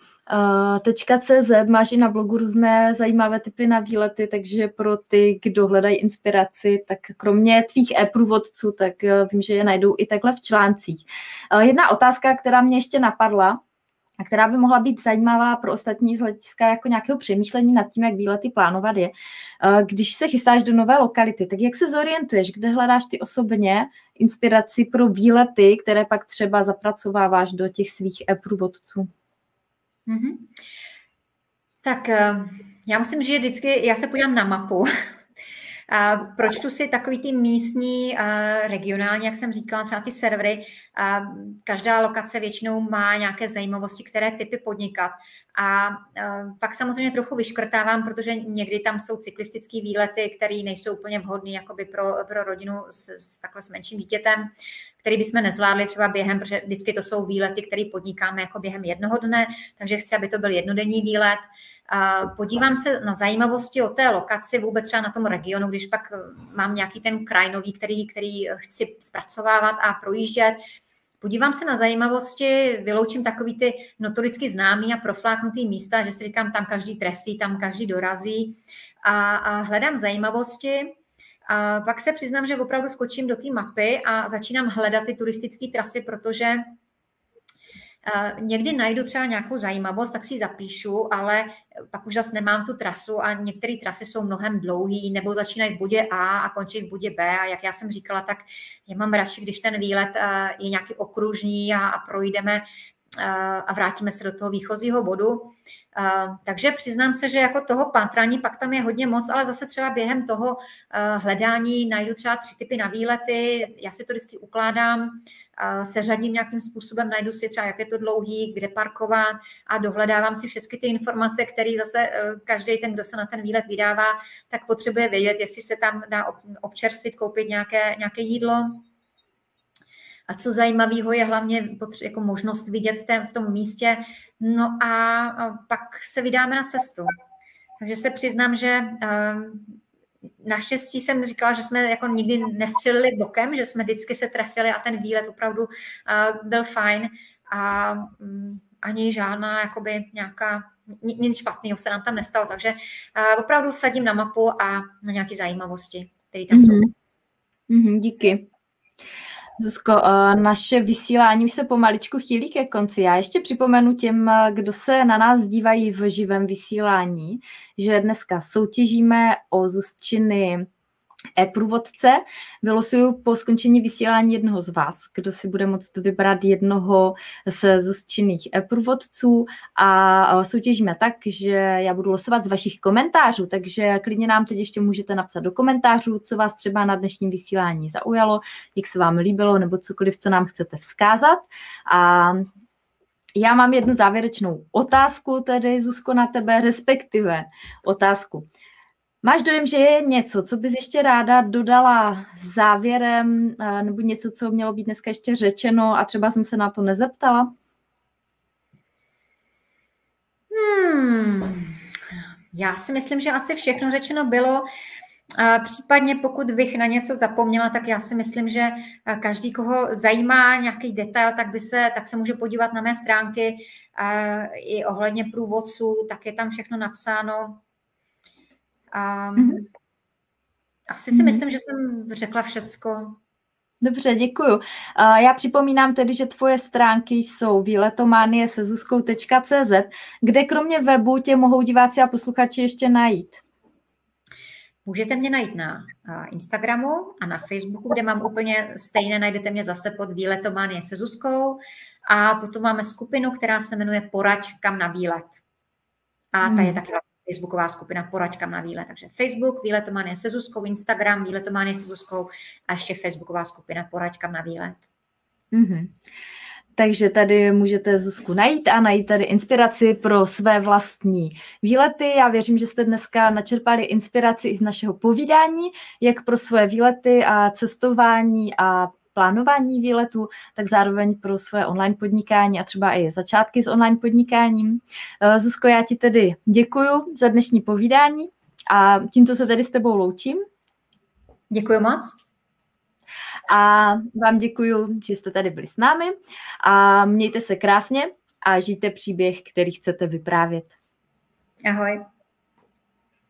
.cz máš i na blogu různé zajímavé typy na výlety, takže pro ty, kdo hledají inspiraci, tak kromě tvých e-průvodců, tak eh, vím, že je najdou i takhle v článcích. Jedna otázka, která mě ještě napadla, a která by mohla být zajímavá pro ostatní z hlediska jako nějakého přemýšlení nad tím, jak výlety plánovat je. Eh, když se chystáš do nové lokality, tak jak se zorientuješ, kde hledáš ty osobně inspiraci pro výlety, které pak třeba zapracováváš do těch svých e-průvodců? Mm-hmm. Tak eh, já musím, že vždycky, já se podívám na mapu, a pročtu si takový ty místní, regionální, jak jsem říkala, třeba ty servery. A každá lokace většinou má nějaké zajímavosti, které typy podnikat. A pak samozřejmě trochu vyškrtávám, protože někdy tam jsou cyklistické výlety, které nejsou úplně vhodné pro, pro rodinu s, s takhle s menším dítětem který bychom nezvládli třeba během, protože vždycky to jsou výlety, které podnikáme jako během jednoho dne, takže chci, aby to byl jednodenní výlet. Podívám se na zajímavosti o té lokaci, vůbec třeba na tom regionu, když pak eh, mám nějaký ten kraj nový, který, který chci zpracovávat a projíždět. Podívám se na zajímavosti, vyloučím takový ty notoricky známý a profláknutý místa, že si říkám, tam každý trefí, tam každý dorazí a, a hledám zajímavosti. A pak se přiznám, že opravdu skočím do té mapy a začínám hledat ty turistické trasy, protože Někdy najdu třeba nějakou zajímavost, tak si ji zapíšu, ale pak už zase nemám tu trasu a některé trasy jsou mnohem dlouhé nebo začínají v bodě A a končí v bodě B. A jak já jsem říkala, tak já mám radši, když ten výlet eh, je nějaký okružní a, a projdeme eh, a vrátíme se do toho výchozího bodu. Takže přiznám se, že jako toho pátrání pak tam je hodně moc, ale zase třeba během toho hledání najdu třeba tři typy na výlety, já si to vždycky ukládám, seřadím nějakým způsobem, najdu si třeba, jak je to dlouhý, kde parkovat a dohledávám si všechny ty informace, které zase e, každý ten, kdo se na ten výlet vydává, tak potřebuje vědět, jestli se tam dá občerstvit, koupit nějaké, nějaké jídlo, a co zajímavého je hlavně jako možnost vidět v, tém, v tom místě. No a, pak se vydáme na cestu. Takže se přiznám, že um, naštěstí jsem říkala, že jsme jako nikdy nestřelili bokem, že jsme vždycky se trefili a ten výlet opravdu uh, byl fajn a um, ani žádná jakoby nějaká nic špatného se nám tam nestalo, takže uh, opravdu vsadím na mapu a na nějaké zajímavosti, které tam mm-hmm. jsou. Mm-hmm, díky. Zuzko, eh, naše vysílání už se pomaličku chýlí ke konci. Já ještě připomenu těm, eh, kdo se na nás dívají v živém vysílání, že dneska soutěžíme o Zuzčiny e-průvodce. Vylosuju po skončení vysílání jednoho z vás, kdo si bude moct vybrat jednoho z zůstčinných e-průvodců a soutěžíme tak, že já budu losovat z vašich komentářů, takže klidně nám teď ještě můžete napsat do komentářů, co vás třeba na dnešním vysílání zaujalo, jak se vám líbilo nebo cokoliv, co nám chcete vzkázat. A já mám jednu závěrečnou otázku tedy, Zuzko, na tebe, respektive otázku. Máš dojem, že je něco, co bys ještě ráda dodala závěrem, nebo něco, co mělo být dneska ještě řečeno a třeba jsem se na to nezeptala? Hmm. Já si myslím, že asi všechno řečeno bylo. A případně pokud bych na něco zapomněla, tak já si myslím, že každý, koho zajímá nějaký detail, tak, by se, tak se může podívat na mé stránky i ohledně průvodců, tak je tam všechno napsáno. A mm-hmm. asi si mm-hmm. myslím, že jsem řekla všecko. Dobře, děkuju. Já připomínám tedy, že tvoje stránky jsou výletománie se zuzkou.cz, kde kromě webu tě mohou diváci a posluchači ještě najít. Můžete mě najít na Instagramu a na Facebooku, kde mám úplně stejné, najdete mě zase pod výletománie se Zuzkou a potom máme skupinu, která se jmenuje Poraď kam na výlet. A ta je hmm. taky Facebooková skupina Poraďkam na výlet. Takže Facebook, výletomanie se Zuzkou, Instagram, výletomanie se Zuzkou a ještě Facebooková skupina Poraďkam na výlet. Mm-hmm. Takže tady můžete Zuzku najít a najít tady inspiraci pro své vlastní výlety. Já věřím, že jste dneska načerpali inspiraci i z našeho povídání, jak pro svoje výlety a cestování a plánování výletu, tak zároveň pro své online podnikání a třeba i začátky s online podnikáním. Eh, Zuzko, já ti tedy děkuji za dnešní povídání a tímto se tedy s tebou loučím. Děkuji moc. A vám děkuji, že jste tady byli s námi a mějte se krásně a žijte příběh, který chcete vyprávět. Ahoj.